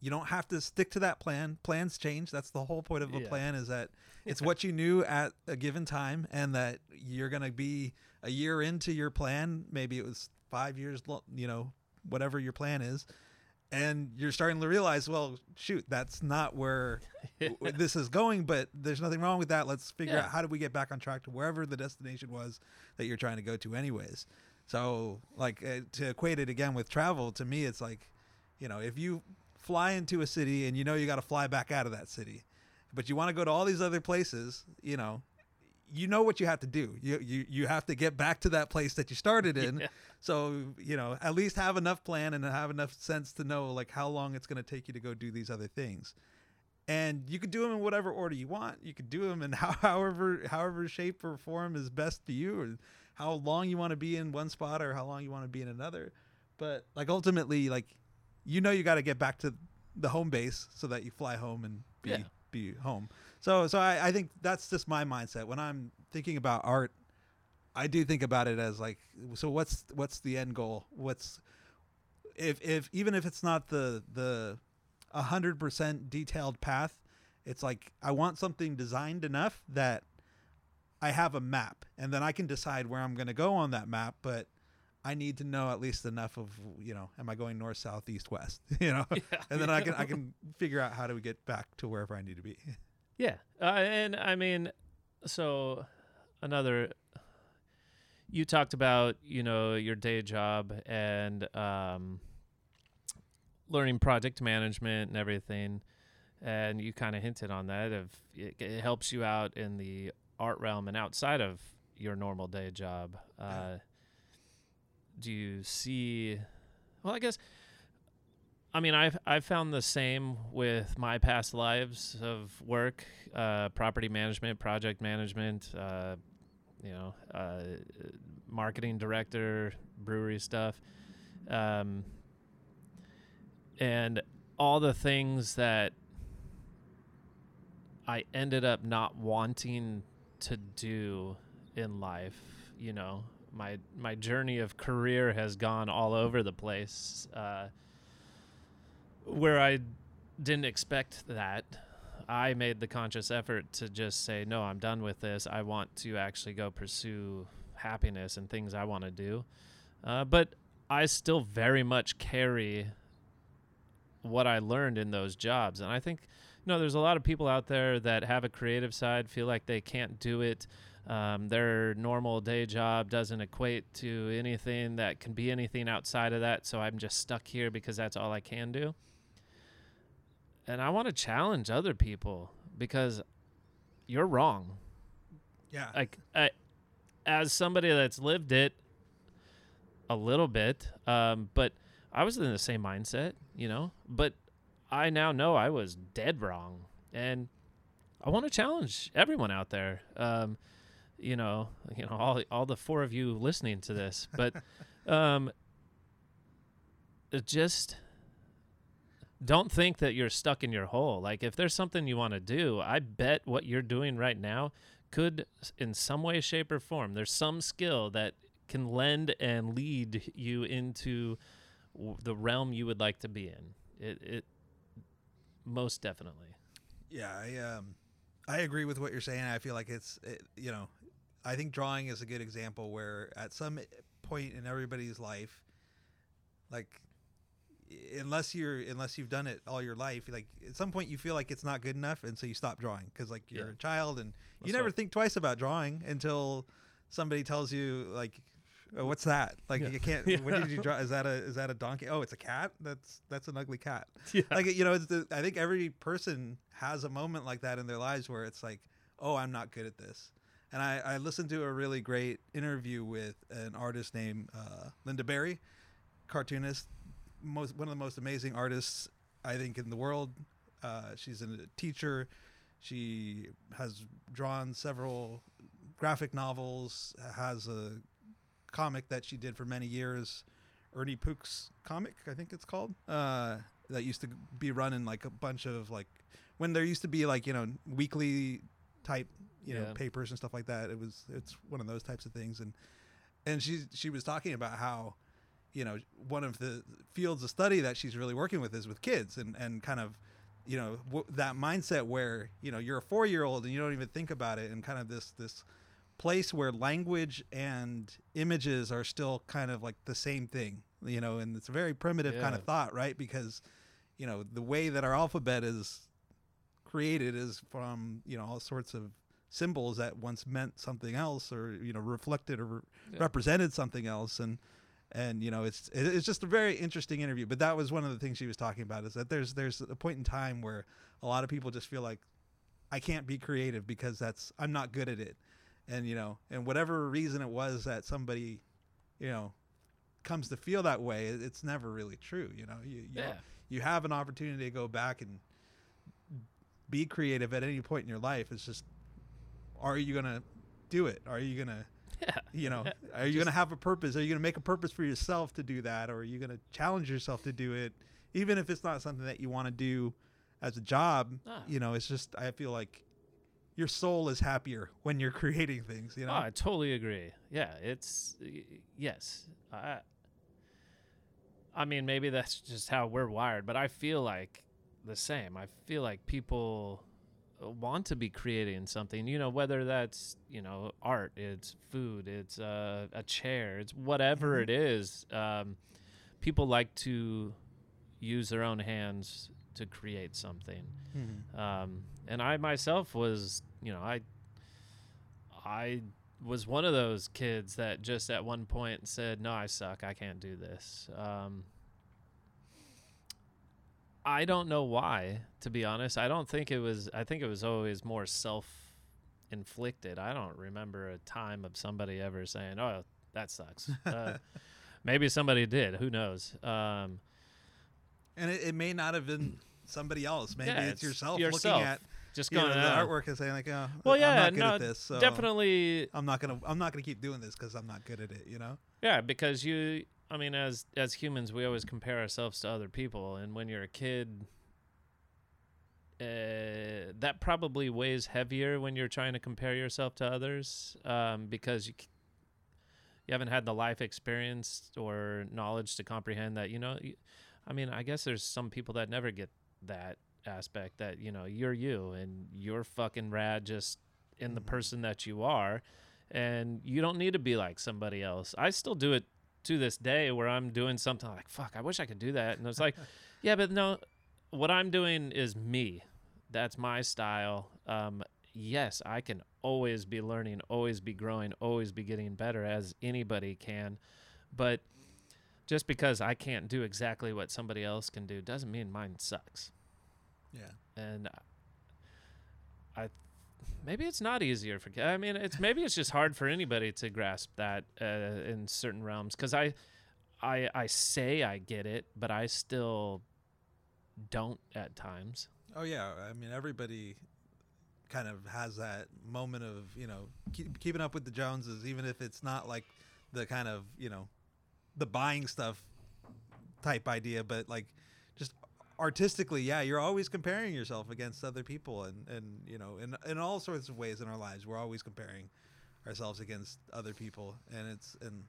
Speaker 2: you don't have to stick to that plan. Plans change. That's the whole point of a
Speaker 1: Yeah.
Speaker 2: plan is that it's what you knew at a given time and that you're going to be a year into your plan. Maybe it was 5 years you know whatever your plan is and you're starting to realize well shoot that's not where this is going but there's nothing wrong with that let's figure
Speaker 1: Yeah.
Speaker 2: out how do we get back on track to wherever the destination was that you're trying to go to anyways so like uh, to equate it again with travel to me it's like you know if you fly into a city and you know you got to fly back out of that city but you want to go to all these other places you know you know what you have to do. You you, you have to get back to that place that you started in.
Speaker 1: Yeah.
Speaker 2: so you know at least have enough plan and have enough sense to know like how long it's going to take you to go do these other things. And you could do them in whatever order you want. You could do them in how, however however shape or form is best to you or how long you want to be in one spot or how long you want to be in another. But like ultimately like you know you got to get back to the home base so that you fly home and be
Speaker 1: Yeah.
Speaker 2: Be home. So so I, I think that's just my mindset. When i'm thinking about art i do think about it as like so what's what's the end goal? What's if if even if it's not the the 100% detailed path it's like i want something designed enough that i have a map and then i can decide where i'm to go on that map but i need to know at least enough of you know am i going north south east west you know
Speaker 1: Yeah.
Speaker 2: and then i can i can figure out how do we get back to wherever i need to be
Speaker 1: Yeah, uh, and I mean, so another. You talked about you know your day job and um, learning project management and everything, and you kind of hinted on that. Of it, it helps you out in the art realm and outside of your normal day job. Uh, do you see? Well, I guess I mean, I've I've found the same with my past lives of work, uh, property management, project management, uh, you know, uh, marketing director, brewery stuff, um, and all the things that I ended up not wanting to do in life. You know, my my journey of career has gone all over the place. Uh, where I didn't expect that, I made the conscious effort to just say, no, I'm done with this. I want to actually go pursue happiness and things I want to do. Uh, but I still very much carry what I learned in those jobs. And I think, you know, there's a lot of people out there that have a creative side, feel like they can't do it. Um, their normal day job doesn't equate to anything that can be anything outside of that. So I'm just stuck here because that's all I can do and I want to challenge other people because you're wrong.
Speaker 2: Yeah.
Speaker 1: Like I, as somebody that's lived it a little bit, um, but I was in the same mindset, you know. But I now know I was dead wrong, and I want to challenge everyone out there. Um, you know, you know, all all the four of you listening to this, but um, just don't think that you're stuck in your hole. Like if there's something you want to do, I bet what you're doing right now could in some way shape or form there's some skill that can lend and lead you into w- the realm you would like to be in. It it most definitely.
Speaker 2: Yeah, I um, I agree with what you're saying. I feel like it's it, you know, I think drawing is a good example where at some point in everybody's life, like unless you're unless you've done it all your life, like at some point you feel like it's not good enough, and so you stop drawing because like you're
Speaker 1: Yeah.
Speaker 2: a child and you
Speaker 1: That's
Speaker 2: never
Speaker 1: right.
Speaker 2: think twice about drawing until somebody tells you like. "Oh, what's that? Like
Speaker 1: Yeah.
Speaker 2: you can't.
Speaker 1: Yeah.
Speaker 2: What did you draw? Is that a is that a donkey? Oh, it's a cat. That's that's an ugly cat
Speaker 1: Yeah.
Speaker 2: like you know it's the, i think every person has a moment like that in their lives where it's like oh i'm not good at this and i, I listened to a really great interview with an artist named uh, Lynda Barry cartoonist most one of the most amazing artists i think in the world uh, she's a teacher she has drawn several graphic novels has a comic that she did for many years Ernie Pook's comic, I think it's called. Uh, that used to be running like a bunch of like when there used to be like you know weekly type you know
Speaker 1: Yeah.
Speaker 2: papers and stuff like that. It was it's one of those types of things, and and she she was talking about how you know one of the fields of study that she's really working with is with kids and and kind of you know w- that mindset where you know you're a four year old and you don't even think about it and kind of this this place where language and images are still kind of like the same thing you know and it's a very primitive kind of thought right because you know the way that our alphabet is created is from you know all sorts of symbols that once meant something else or you know reflected or re-
Speaker 1: Yeah.
Speaker 2: represented something else and and you know it's it's just a very interesting interview but that was one of the things she was talking about is that there's there's a point in time where a lot of people just feel like I can't be creative because that's I'm not good at it and you know and whatever reason it was that somebody you know comes to feel that way it's never really true you know you you,
Speaker 1: Yeah.
Speaker 2: you have an opportunity to go back and be creative at any point in your life it's just are you going to do it are you going to
Speaker 1: Yeah.
Speaker 2: you know are you going to have a purpose are you going to make a purpose for yourself to do that or are you going to challenge yourself to do it even if it's not something that you want to do as a job
Speaker 1: Ah.
Speaker 2: you know it's just i feel like your soul is happier when you're creating things you know
Speaker 1: Oh, I totally agree. Yeah, it's yes. I I mean, maybe that's just how we're wired, but I feel like the same. I feel like people uh, want to be creating something, you know, whether that's, you know, art, it's food, it's uh, a chair, it's whatever
Speaker 2: Mhm.
Speaker 1: it is. Um, people like to use their own hands to create something
Speaker 2: Mhm.
Speaker 1: um, and I myself was, you know, I, I was one of those kids that just at one point said, "No, I suck. I can't do this." Um, I don't know why, to be honest. I don't think it was. I think it was always more self-inflicted. I don't remember a time of somebody ever saying, "Oh, that sucks." Uh, maybe somebody did. Who knows? Um,
Speaker 2: and it, it may not have been somebody else maybe
Speaker 1: Yeah,
Speaker 2: it's,
Speaker 1: it's
Speaker 2: yourself,
Speaker 1: yourself.
Speaker 2: looking at
Speaker 1: just
Speaker 2: you know, the artwork and saying like oh
Speaker 1: Well, yeah, i'm
Speaker 2: not good
Speaker 1: no,
Speaker 2: at this so
Speaker 1: definitely.
Speaker 2: i'm not gonna i'm not gonna keep doing this because i'm not good at it you know
Speaker 1: Yeah, because you I mean as as humans we always compare ourselves to other people and when you're a kid uh, that probably weighs heavier when you're trying to compare yourself to others um, because you you haven't had the life experience or knowledge to comprehend that you know I mean I guess there's some people that never get that aspect that you know you're you and you're fucking rad just in the
Speaker 2: Mhm.
Speaker 1: person that you are and you don't need to be like somebody else. I still do it to this day where I'm doing something like fuck, I wish I could do that. And it's like, yeah, but no what I'm doing is me. That's my style. Um yes, I can always be learning, always be growing, always be getting better as anybody can. But just because I can't do exactly what somebody else can do doesn't mean mine sucks
Speaker 2: yeah
Speaker 1: and I maybe it's not easier for. I mean, it's maybe it's just hard for anybody to grasp that uh, in certain realms. Because I, I, I say I get it, but I still don't at times.
Speaker 2: Oh yeah, I mean everybody kind of has that moment of you know keep, keeping up with the Joneses, even if it's not like the kind of you know the buying stuff type idea, but like artistically, yeah, you're always comparing yourself against other people, and and you know in in all sorts of ways in our lives, we're always comparing ourselves against other people, and it's and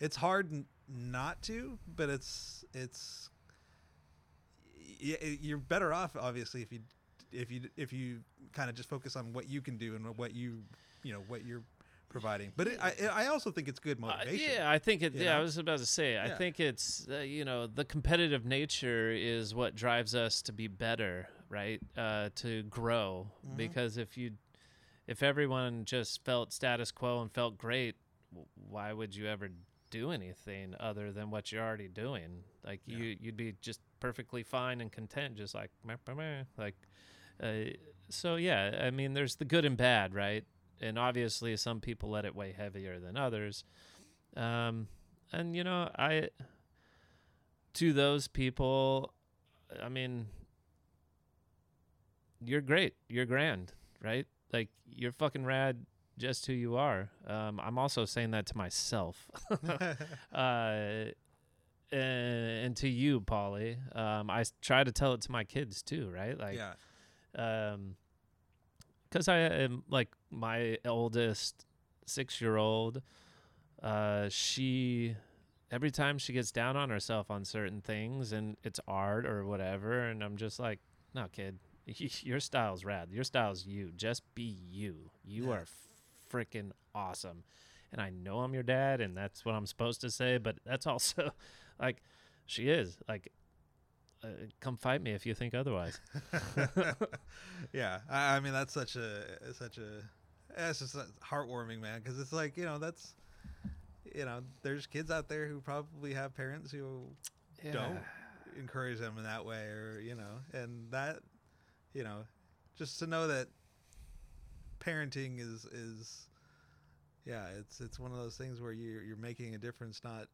Speaker 2: it's hard n- not to, but it's it's y- you're better off obviously if you if you if you kind of just focus on what you can do and what you you know what you're providing. But it, I I also think it's good
Speaker 1: Uh,
Speaker 2: motivation.
Speaker 1: yeah, I think it. Yeah, I was about to say. I think it's uh, you know the competitive nature is what drives us to be better, right? Uh, to grow.
Speaker 2: Mhm.
Speaker 1: Because if you, if everyone just felt status quo and felt great, why would you ever do anything other than what you're already doing? Like
Speaker 2: Yeah.
Speaker 1: you, you'd be just perfectly fine and content, just like meh, meh, meh. like. Uh, so yeah, I mean, there's the good and bad, right? And obviously some people let it weigh heavier than others. Um, and you know, I to those people, I mean, you're great, you're grand, right? Like you're fucking rad, just who you are. Um, I'm also saying that to myself, uh, and, and to you, Polly. Um, I try to tell it to my kids too, right? Like,
Speaker 2: yeah.
Speaker 1: um because i am like my oldest six year old uh she every time she gets down on herself on certain things and it's art or whatever and i'm just like no kid your style's rad. Your style's you. Just be you. You are freaking awesome. And i know i'm your dad and that's what i'm supposed to say but that's also like she is. Like uh, come fight me if you think otherwise
Speaker 2: yeah, I, I mean that's such a such a it's just heartwarming, man. Because it's like you know that's you know there's kids out there who probably have parents who don't encourage them in that way, or you know, and that you know just to know that parenting is is yeah, it's it's one of those things where you're you're making a difference not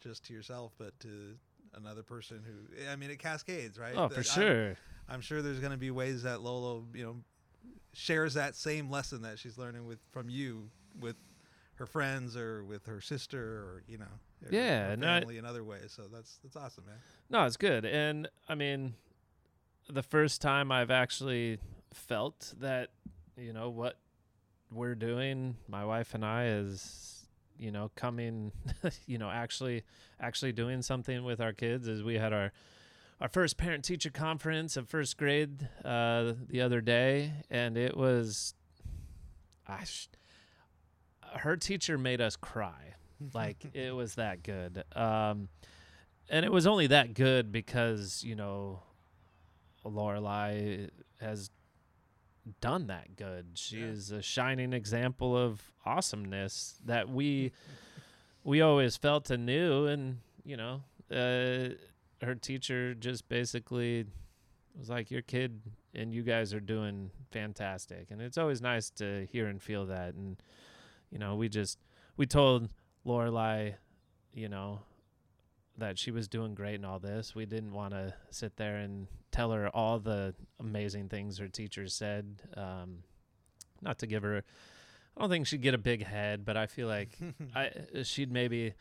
Speaker 2: just to yourself but to another person who I mean it cascades, right?
Speaker 1: Oh, for
Speaker 2: I'm-
Speaker 1: sure.
Speaker 2: I'm sure there's going to be ways that Lolo, you know, shares that same lesson that she's learning with from you with her friends or with her sister or you know,
Speaker 1: Yeah,
Speaker 2: her
Speaker 1: no,
Speaker 2: family in other ways. So that's that's awesome, man.
Speaker 1: No, it's good. And I mean, the first time I've actually felt that, you know, what we're doing, my wife and I, is, you know, coming, you know, actually, actually doing something with our kids is we had our, our first parent teacher conference of first grade uh, the other day. And it was, I, sh- her teacher made us cry. Like it was that good. Um, and it was only that good because you know Lorelai has done that good. She
Speaker 2: Yeah.
Speaker 1: is a shining example of awesomeness that we we always felt and knew, and you know, uh, her teacher just basically was like, "Your kid and you guys are doing fantastic," and it's always nice to hear and feel that. And you know, we just we told Lorelai, you know, that she was doing great and all this. We didn't want to sit there and tell her all the amazing things her teachers said. Um, not to give her, I don't think she'd get a big head, but I feel like I she'd maybe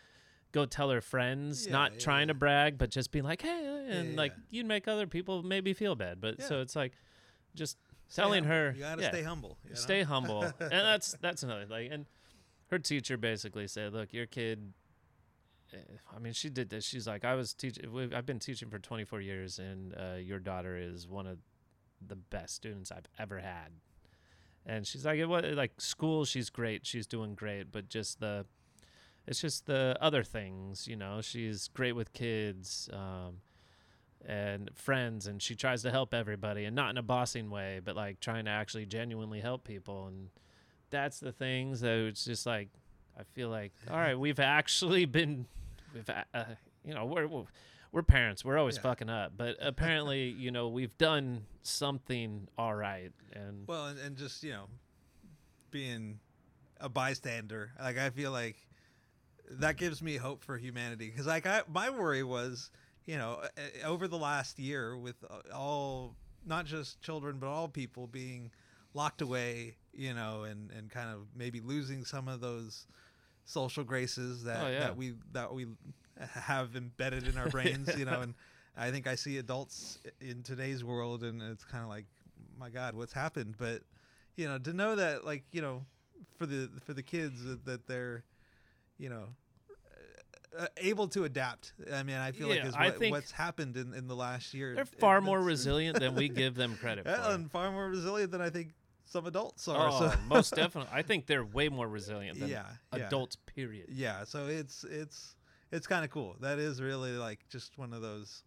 Speaker 1: go tell her friends,
Speaker 2: Yeah,
Speaker 1: not
Speaker 2: yeah,
Speaker 1: trying to brag, but just being like, hey, and
Speaker 2: yeah,
Speaker 1: like
Speaker 2: yeah.
Speaker 1: you'd make other people maybe feel bad. But so it's like just
Speaker 2: Stay
Speaker 1: telling
Speaker 2: humble.
Speaker 1: her,
Speaker 2: you gotta
Speaker 1: yeah,
Speaker 2: stay humble. you know?
Speaker 1: stay humble and that's that's another like and her teacher basically said look your kid i mean she did this. She's like i was teaching i've been teaching for 24 years and uh, your daughter is one of the best students i've ever had. And she's like it was like school she's great. She's doing great but just the it's just the other things you know? She's great with kids um, and friends and she tries to help everybody and not in a bossing way but like trying to actually genuinely help people. And that's the things that it's just like i feel like all right we've actually been uh, you know we're we're- parents we're always
Speaker 2: Yeah.
Speaker 1: fucking up but apparently you know we've done something all right and
Speaker 2: Well, and, and just you know, being a bystander. Like I feel like that gives me hope for humanity because like I, my worry was, you know, uh, over the last year with uh, all not just children but all people being locked away, you know, and and kind of maybe losing some of those social graces that
Speaker 1: Oh, yeah.
Speaker 2: that we that we have embedded in our brains, you know, and I think I see adults in today's world and it's kind of like my god, what's happened? But you know, to know that like, you know, for the for the kids that, they're you know uh, able to adapt. I mean, I feel like is what, what's happened in, in the last year.
Speaker 1: They're far more resilient than we give them credit
Speaker 2: Yeah,
Speaker 1: for.
Speaker 2: and far more resilient than I think some adults are.
Speaker 1: Oh,
Speaker 2: so
Speaker 1: most definitely. I think they're way more resilient than
Speaker 2: yeah, yeah.
Speaker 1: adults. Period.
Speaker 2: Yeah, so it's it's it's kind of cool. That is really like just one of those.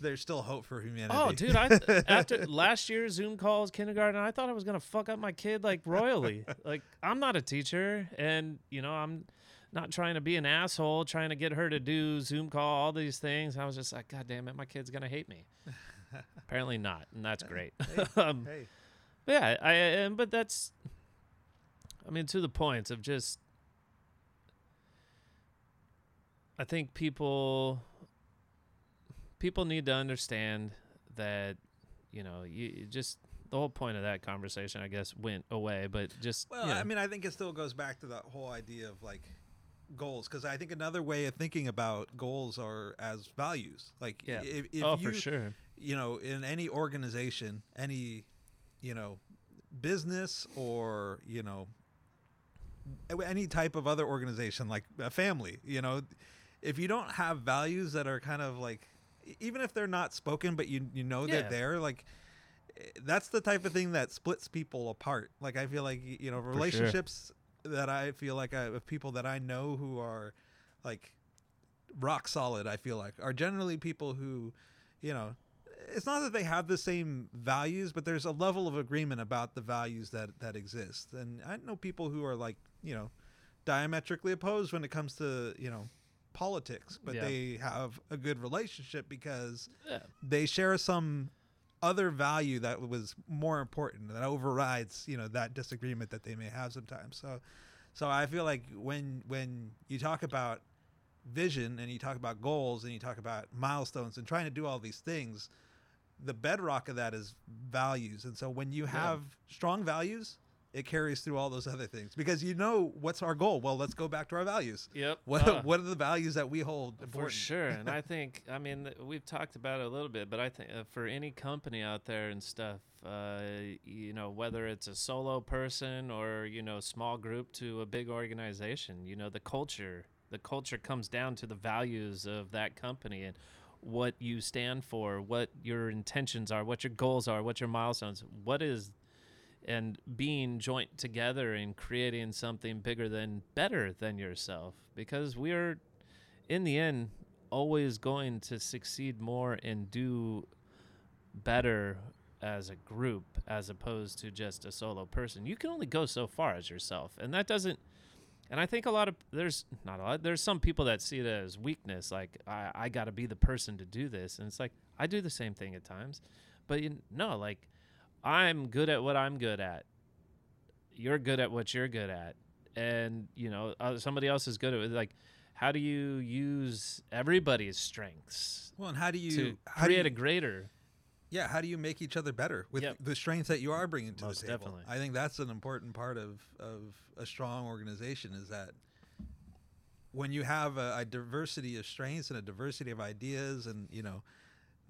Speaker 2: There's still hope for humanity.
Speaker 1: Oh, dude! I after last year's Zoom calls, kindergarten, I thought I was gonna fuck up my kid like royally. like I'm not a teacher, and you know I'm not trying to be an asshole, trying to get her to do Zoom call, all these things. I was just like, God damn it, my kid's gonna hate me. Apparently not, and that's great. um,
Speaker 2: hey,
Speaker 1: yeah, I and but that's, I mean, to the point of just, I think people, people need to understand that, you know, you, just the whole point of that conversation, I guess, went away. But just,
Speaker 2: well,
Speaker 1: you know,
Speaker 2: I mean, I think it still goes back to that whole idea of like goals, because I think another way of thinking about goals are as values. Like,
Speaker 1: Yeah.
Speaker 2: if, if
Speaker 1: oh
Speaker 2: you,
Speaker 1: for sure,
Speaker 2: you know, in any organization, any, you know, business or, you know, any type of other organization, like a family, you know, if you don't have values that are kind of like, even if they're not spoken, but you, you know
Speaker 1: Yeah.
Speaker 2: they're there, like, eh, that's the type of thing that splits people apart. Like, I feel like, you know,
Speaker 1: sure.
Speaker 2: relationships that I feel like I, of people that I know who are like rock solid, I feel like, are generally people who, you know, it's not that they have the same values, but there's a level of agreement about the values that that exist. And I know people who are like, you know, diametrically opposed when it comes to, you know, politics, but
Speaker 1: Yeah.
Speaker 2: they have a good relationship because
Speaker 1: yeah,
Speaker 2: they share some other value that was more important that overrides you know that disagreement that they may have sometimes so so i feel like when when you talk about vision and you talk about goals and you talk about milestones and trying to do all these things the bedrock of that is values. And so when you have strong values it carries through all those other things because you know what's our goal. Well let's go back to our values.
Speaker 1: Yep.
Speaker 2: what
Speaker 1: uh,
Speaker 2: what are the values that we hold
Speaker 1: For sure, and I think I mean we've talked about it a little bit, but I think uh, for any company out there and stuff, uh, you know, whether it's a solo person or you know small group to a big organization, you know, the culture, the culture comes down to the values of that company. And what you stand for, what your intentions are, what your goals are, what your milestones, what is and being joint together and creating something bigger than better than yourself because we're in the end always going to succeed more and do better as a group as opposed to just a solo person. You can only go so far as yourself. And that doesn't and I think a lot of there's not a lot there's some people that see it as weakness like I I got to be the person to do this and it's like I do the same thing at times. But you no, like I'm good at what I'm good at. You're good at what you're good at. And, you know, uh, somebody else is good at it. Like how do you use everybody's strengths
Speaker 2: well and how do you how do
Speaker 1: create
Speaker 2: you-
Speaker 1: a greater
Speaker 2: Yeah, how do you make each other better with
Speaker 1: Yep.
Speaker 2: the strengths that you are bringing to
Speaker 1: Most
Speaker 2: the table?
Speaker 1: definitely.
Speaker 2: I think that's an important part of of a strong organization is that when you have a, a diversity of strengths and a diversity of ideas, and you know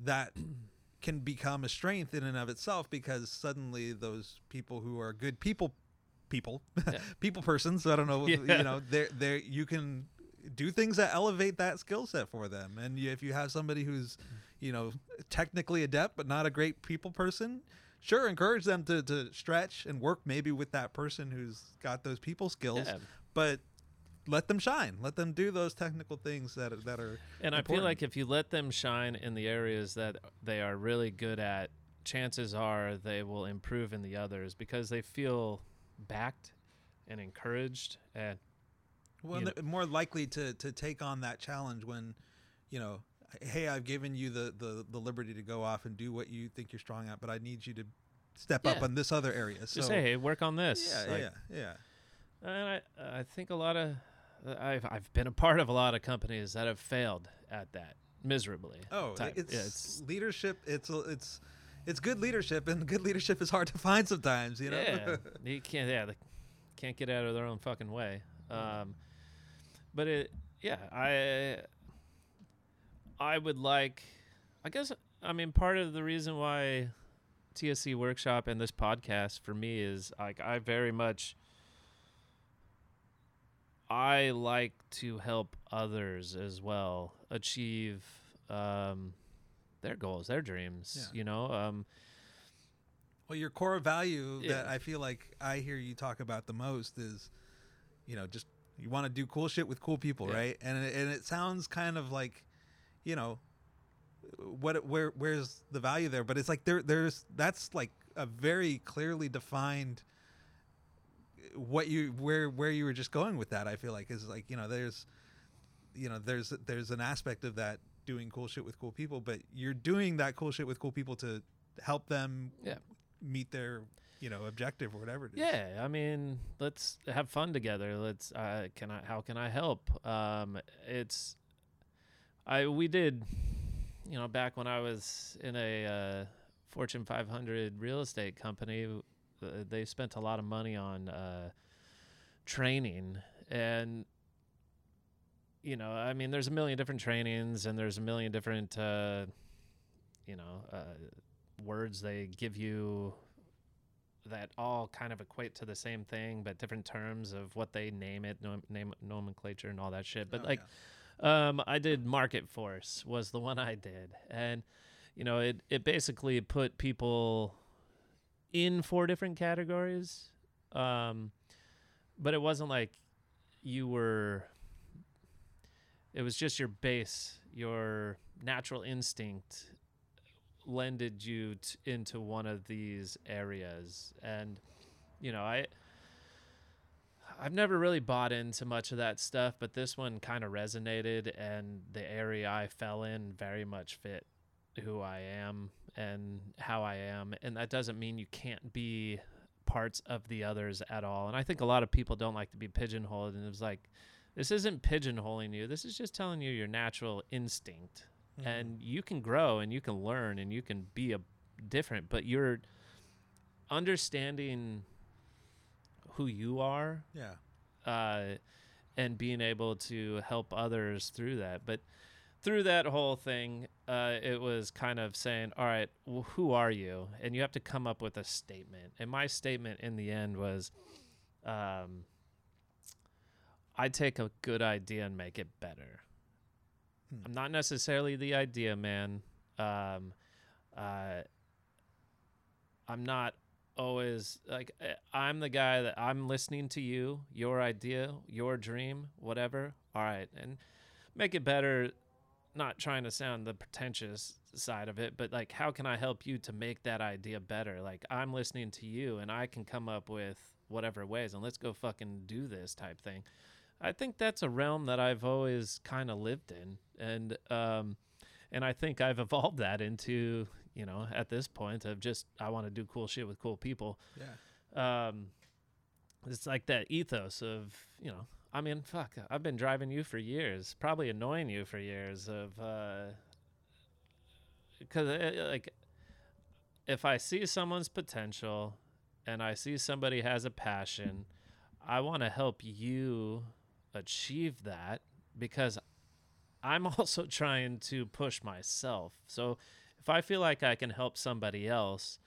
Speaker 2: that can become a strength in and of itself because suddenly those people who are good people, people,
Speaker 1: Yeah.
Speaker 2: people persons, I don't know,
Speaker 1: Yeah.
Speaker 2: you know, they're they you can do things that elevate that skill set for them, and you, if you have somebody who's you know, technically adept but not a great people person, sure, encourage them to, to stretch and work maybe with that person who's got those people skills,
Speaker 1: Yeah.
Speaker 2: but let them shine. Let them do those technical things that are- that are.
Speaker 1: And I feel like if you let them shine in the areas that they are really good at, chances are they will improve in the others because they feel backed and encouraged and
Speaker 2: well, more likely to to take on that challenge when, you know, hey, I've given you the the the liberty to go off and do what you think you're strong at, but I need you to step up
Speaker 1: Yeah.
Speaker 2: on this other area. So
Speaker 1: Just say, hey, work on this.
Speaker 2: yeah,
Speaker 1: Like,
Speaker 2: yeah, yeah.
Speaker 1: And I, I think a lot of, I've, I've been a part of a lot of companies that have failed at that miserably.
Speaker 2: Oh, it's,
Speaker 1: yeah, it's
Speaker 2: leadership. It's it's it's good leadership, and good leadership is hard to find sometimes. You know.
Speaker 1: yeah, you can't, yeah, they can't get out of their own fucking way. Um, but it, yeah, I, I would like, I guess, I mean, part of the reason why TSC Workshop and this podcast for me is like I very much. I like to help others as well achieve um, their goals, their dreams.
Speaker 2: Yeah.
Speaker 1: You know, um,
Speaker 2: Well, your core value that I feel like I hear you talk about the most is, you know, just you want to do cool shit with cool people,
Speaker 1: Yeah.
Speaker 2: right? And it, and it sounds kind of like, you know, what where where's the value there? But it's like there there's that's like a very clearly defined what you where where you were just going with that. I feel like is like you know there's you know there's there's an aspect of that doing cool shit with cool people, but you're doing that cool shit with cool people to help them
Speaker 1: Yeah.
Speaker 2: meet their you know objective or whatever it is.
Speaker 1: Yeah, I mean, let's have fun together. Let's uh can I how can I help? Um it's I we did you know, back when I was in a uh Fortune 500 real estate company, uh, they spent a lot of money on uh training and you know, I mean, there's a million different trainings and there's a million different uh you know, uh words they give you that all kind of equate to the same thing, but different terms of what they name it, nom- name nomenclature, and all that shit. But
Speaker 2: Oh,
Speaker 1: like, um, I did Market Force was the one I did, and you know, it it basically put people in four different categories, um, but it wasn't like you were. It was just your base, your natural instinct lended you t- into one of these areas and you know i i've never really bought into much of that stuff but this one kind of resonated and the area i fell in very much fit who i am and how i am and that doesn't mean you can't be parts of the others at all and i think a lot of people don't like to be pigeonholed and it's like this isn't pigeonholing you this is just telling you your natural instinct
Speaker 2: Mhm.
Speaker 1: and you can grow and you can learn and you can be a different but you're understanding who you are
Speaker 2: yeah,
Speaker 1: uh, and being able to help others through that. But through that whole thing uh, it was kind of saying all right well, who are you? And you have to come up with a statement. And my statement in the end was um, i take a good idea and make it better.
Speaker 2: Hmm.
Speaker 1: i'm not necessarily the idea man. Um, uh, i'm not always like eh, i'm the guy that i'm listening to you your idea your dream whatever. All right and make it better not trying to sound the pretentious side of it but like how can i help you to make that idea better? Like i'm listening to you and i can come up with whatever ways and let's go fucking do this type thing. I think that's a realm that i've always kind of lived in and um and i think i've evolved that into you know at this point of just i want to do cool shit with cool people
Speaker 2: yeah.
Speaker 1: um it's like that ethos of you know i mean fuck i've been driving you for years probably annoying you for years of uh because like if i see someone's potential and i see somebody has a passion i want to help you achieve that because i'm also trying to push myself so if i feel like i can help somebody else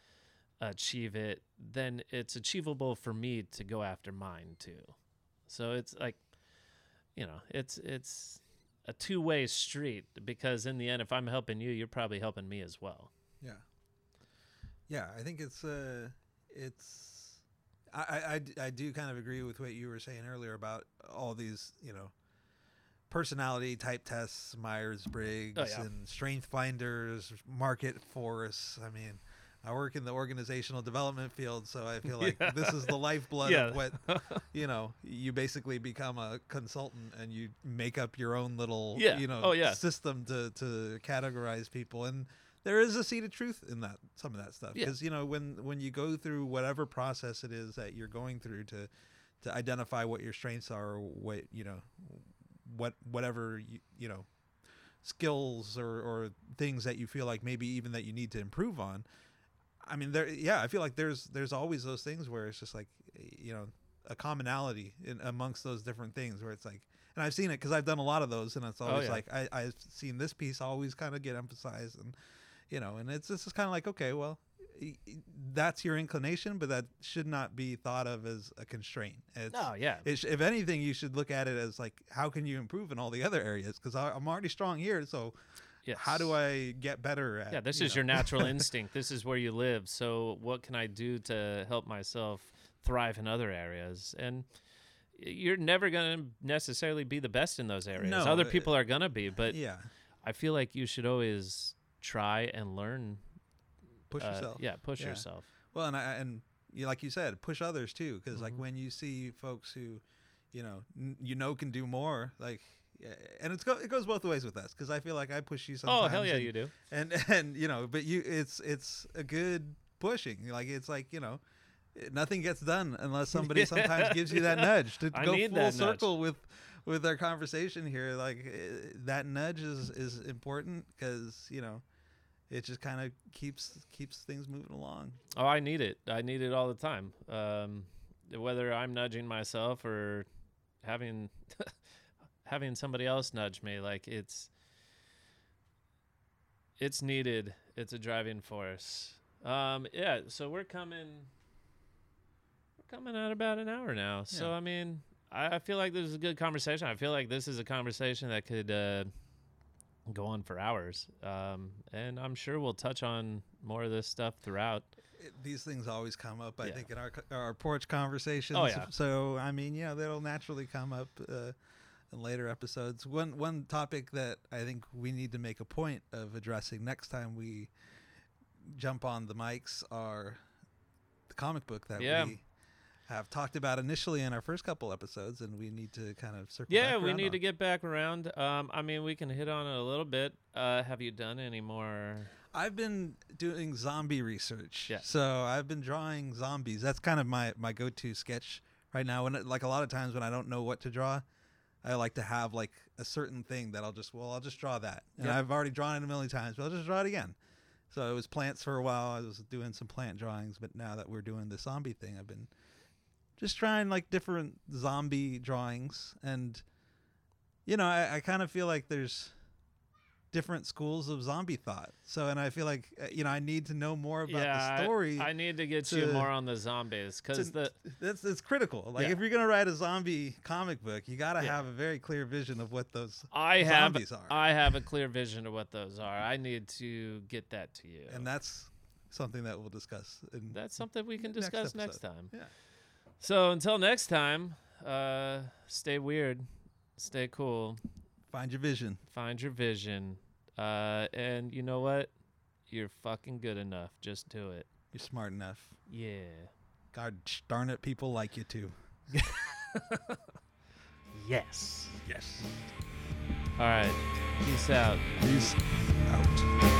Speaker 1: achieve it, then it's achievable for me to go after mine too. So it's like, you know, it's it's a two way street because in the end, if I'm helping you, you're probably helping me as well.
Speaker 2: Yeah. Yeah, I think it's uh it's I, I, I do kind of agree with what you were saying earlier about all these, you know, personality type tests, Myers Briggs
Speaker 1: Oh, yeah.
Speaker 2: and strength finders, market force. I mean, I work in the organizational development field, so I feel like
Speaker 1: Yeah.
Speaker 2: this is the lifeblood
Speaker 1: Yeah.
Speaker 2: of what you know, you basically become a consultant and you make up your own little,
Speaker 1: Yeah.
Speaker 2: you know,
Speaker 1: Oh, yeah.
Speaker 2: system to, to categorize people. And there is a seed of truth in that some of that stuff because you know when when you go through whatever process it is that you're going through to to identify what your strengths are or what you know what whatever you, you know skills or or things that you feel like maybe even that you need to improve on i mean there yeah i feel like there's there's always those things where it's just like you know a commonality in amongst those different things where it's like and i've seen it because i've done a lot of those and it's oh, always
Speaker 1: yeah.
Speaker 2: like I, i've seen this piece always kind of get emphasized and you know and it's it's just kind of like okay well that's your inclination but that should not be thought of as a constraint it's,
Speaker 1: Oh yeah.
Speaker 2: sh- if anything, you should look at it as like, how can you improve in all the other areas? Because I'm already strong here, so
Speaker 1: yes.
Speaker 2: how do I get better at?
Speaker 1: Yeah, this
Speaker 2: you
Speaker 1: is
Speaker 2: know?
Speaker 1: your natural instinct. This is where you live. So what can I do to help myself thrive in other areas? And you're never going to necessarily be the best in those areas.
Speaker 2: No,
Speaker 1: Other
Speaker 2: uh,
Speaker 1: people are going to be, but
Speaker 2: yeah,
Speaker 1: I feel like you should always try and learn.
Speaker 2: Push
Speaker 1: uh,
Speaker 2: yourself.
Speaker 1: Yeah, push
Speaker 2: Yeah.
Speaker 1: yourself.
Speaker 2: Well, and I, and you, like you said, push others too. Because like
Speaker 1: Mhm.
Speaker 2: when you see folks who, you know, n- you know can do more, like. And it's go, it goes both ways with us because I feel like I push you sometimes.
Speaker 1: Oh hell yeah,
Speaker 2: and,
Speaker 1: you do.
Speaker 2: and and you know, but you it's it's a good pushing. Like it's like you know, nothing gets done unless somebody sometimes gives you that nudge to
Speaker 1: I
Speaker 2: go full
Speaker 1: that nudge.
Speaker 2: circle with with our conversation here. Like eh, that nudge is is important because you know, it just kind of keeps keeps things moving along.
Speaker 1: Oh, I need it. I need it all the time. Um, whether I'm nudging myself or having having somebody else nudge me, like it's it's needed. It's a driving force. Um, yeah. So we're coming. We're coming at about an hour now. So I mean, I, I feel like this is a good conversation. I feel like this is a conversation that could. Uh, go on for hours um, and i'm sure we'll touch on more of this stuff throughout
Speaker 2: It, these things always come up. I
Speaker 1: Yeah.
Speaker 2: think in our our porch conversations.
Speaker 1: Oh, yeah.
Speaker 2: So I mean, yeah, that'll naturally come up. Uh, in later episodes. One one topic that I think we need to make a point of addressing next time we jump on the mics are the comic book that
Speaker 1: Yeah.
Speaker 2: we have talked about initially in our first couple episodes, and we need to kind of circle.
Speaker 1: Yeah, we need
Speaker 2: on.
Speaker 1: to get back around. Um, I mean, we can hit on it a little bit. Uh, have you done any more?
Speaker 2: I've been doing zombie research.
Speaker 1: Yeah.
Speaker 2: So I've been drawing zombies. That's kind of my my go-to sketch right now. When it, like a lot of times when I don't know what to draw, I like to have like a certain thing that I'll just well I'll just draw that. And. I've already drawn it a million times, but I'll just draw it again. So it was plants for a while. I was doing some plant drawings, but now that we're doing the zombie thing, I've been just trying like different zombie drawings and you know, I, I kind of feel like there's different schools of zombie thought. So, and I feel like uh, you know I need to know more about
Speaker 1: yeah,
Speaker 2: the
Speaker 1: I-
Speaker 2: story.
Speaker 1: I, need to get you
Speaker 2: to-
Speaker 1: more on the zombies because the
Speaker 2: that's it's critical. Like
Speaker 1: Yeah.
Speaker 2: if you're gonna write a zombie comic book, you got to
Speaker 1: Yeah.
Speaker 2: have a very clear vision of what those
Speaker 1: I have
Speaker 2: are,
Speaker 1: I have a clear vision of what those are. I need to get that to you.
Speaker 2: and that's something that we'll discuss. In,
Speaker 1: That's something we can
Speaker 2: Next
Speaker 1: discuss next, time.
Speaker 2: Yeah.
Speaker 1: So until next time, uh, stay weird, stay cool,
Speaker 2: find your vision.
Speaker 1: find your vision, uh, and you know what? You're fucking good enough. Just do it.
Speaker 2: You're smart enough.
Speaker 1: Yeah.
Speaker 2: God darn it, people like you too.
Speaker 1: Yes.
Speaker 2: Yes.
Speaker 1: All right. Peace out.
Speaker 2: Peace out.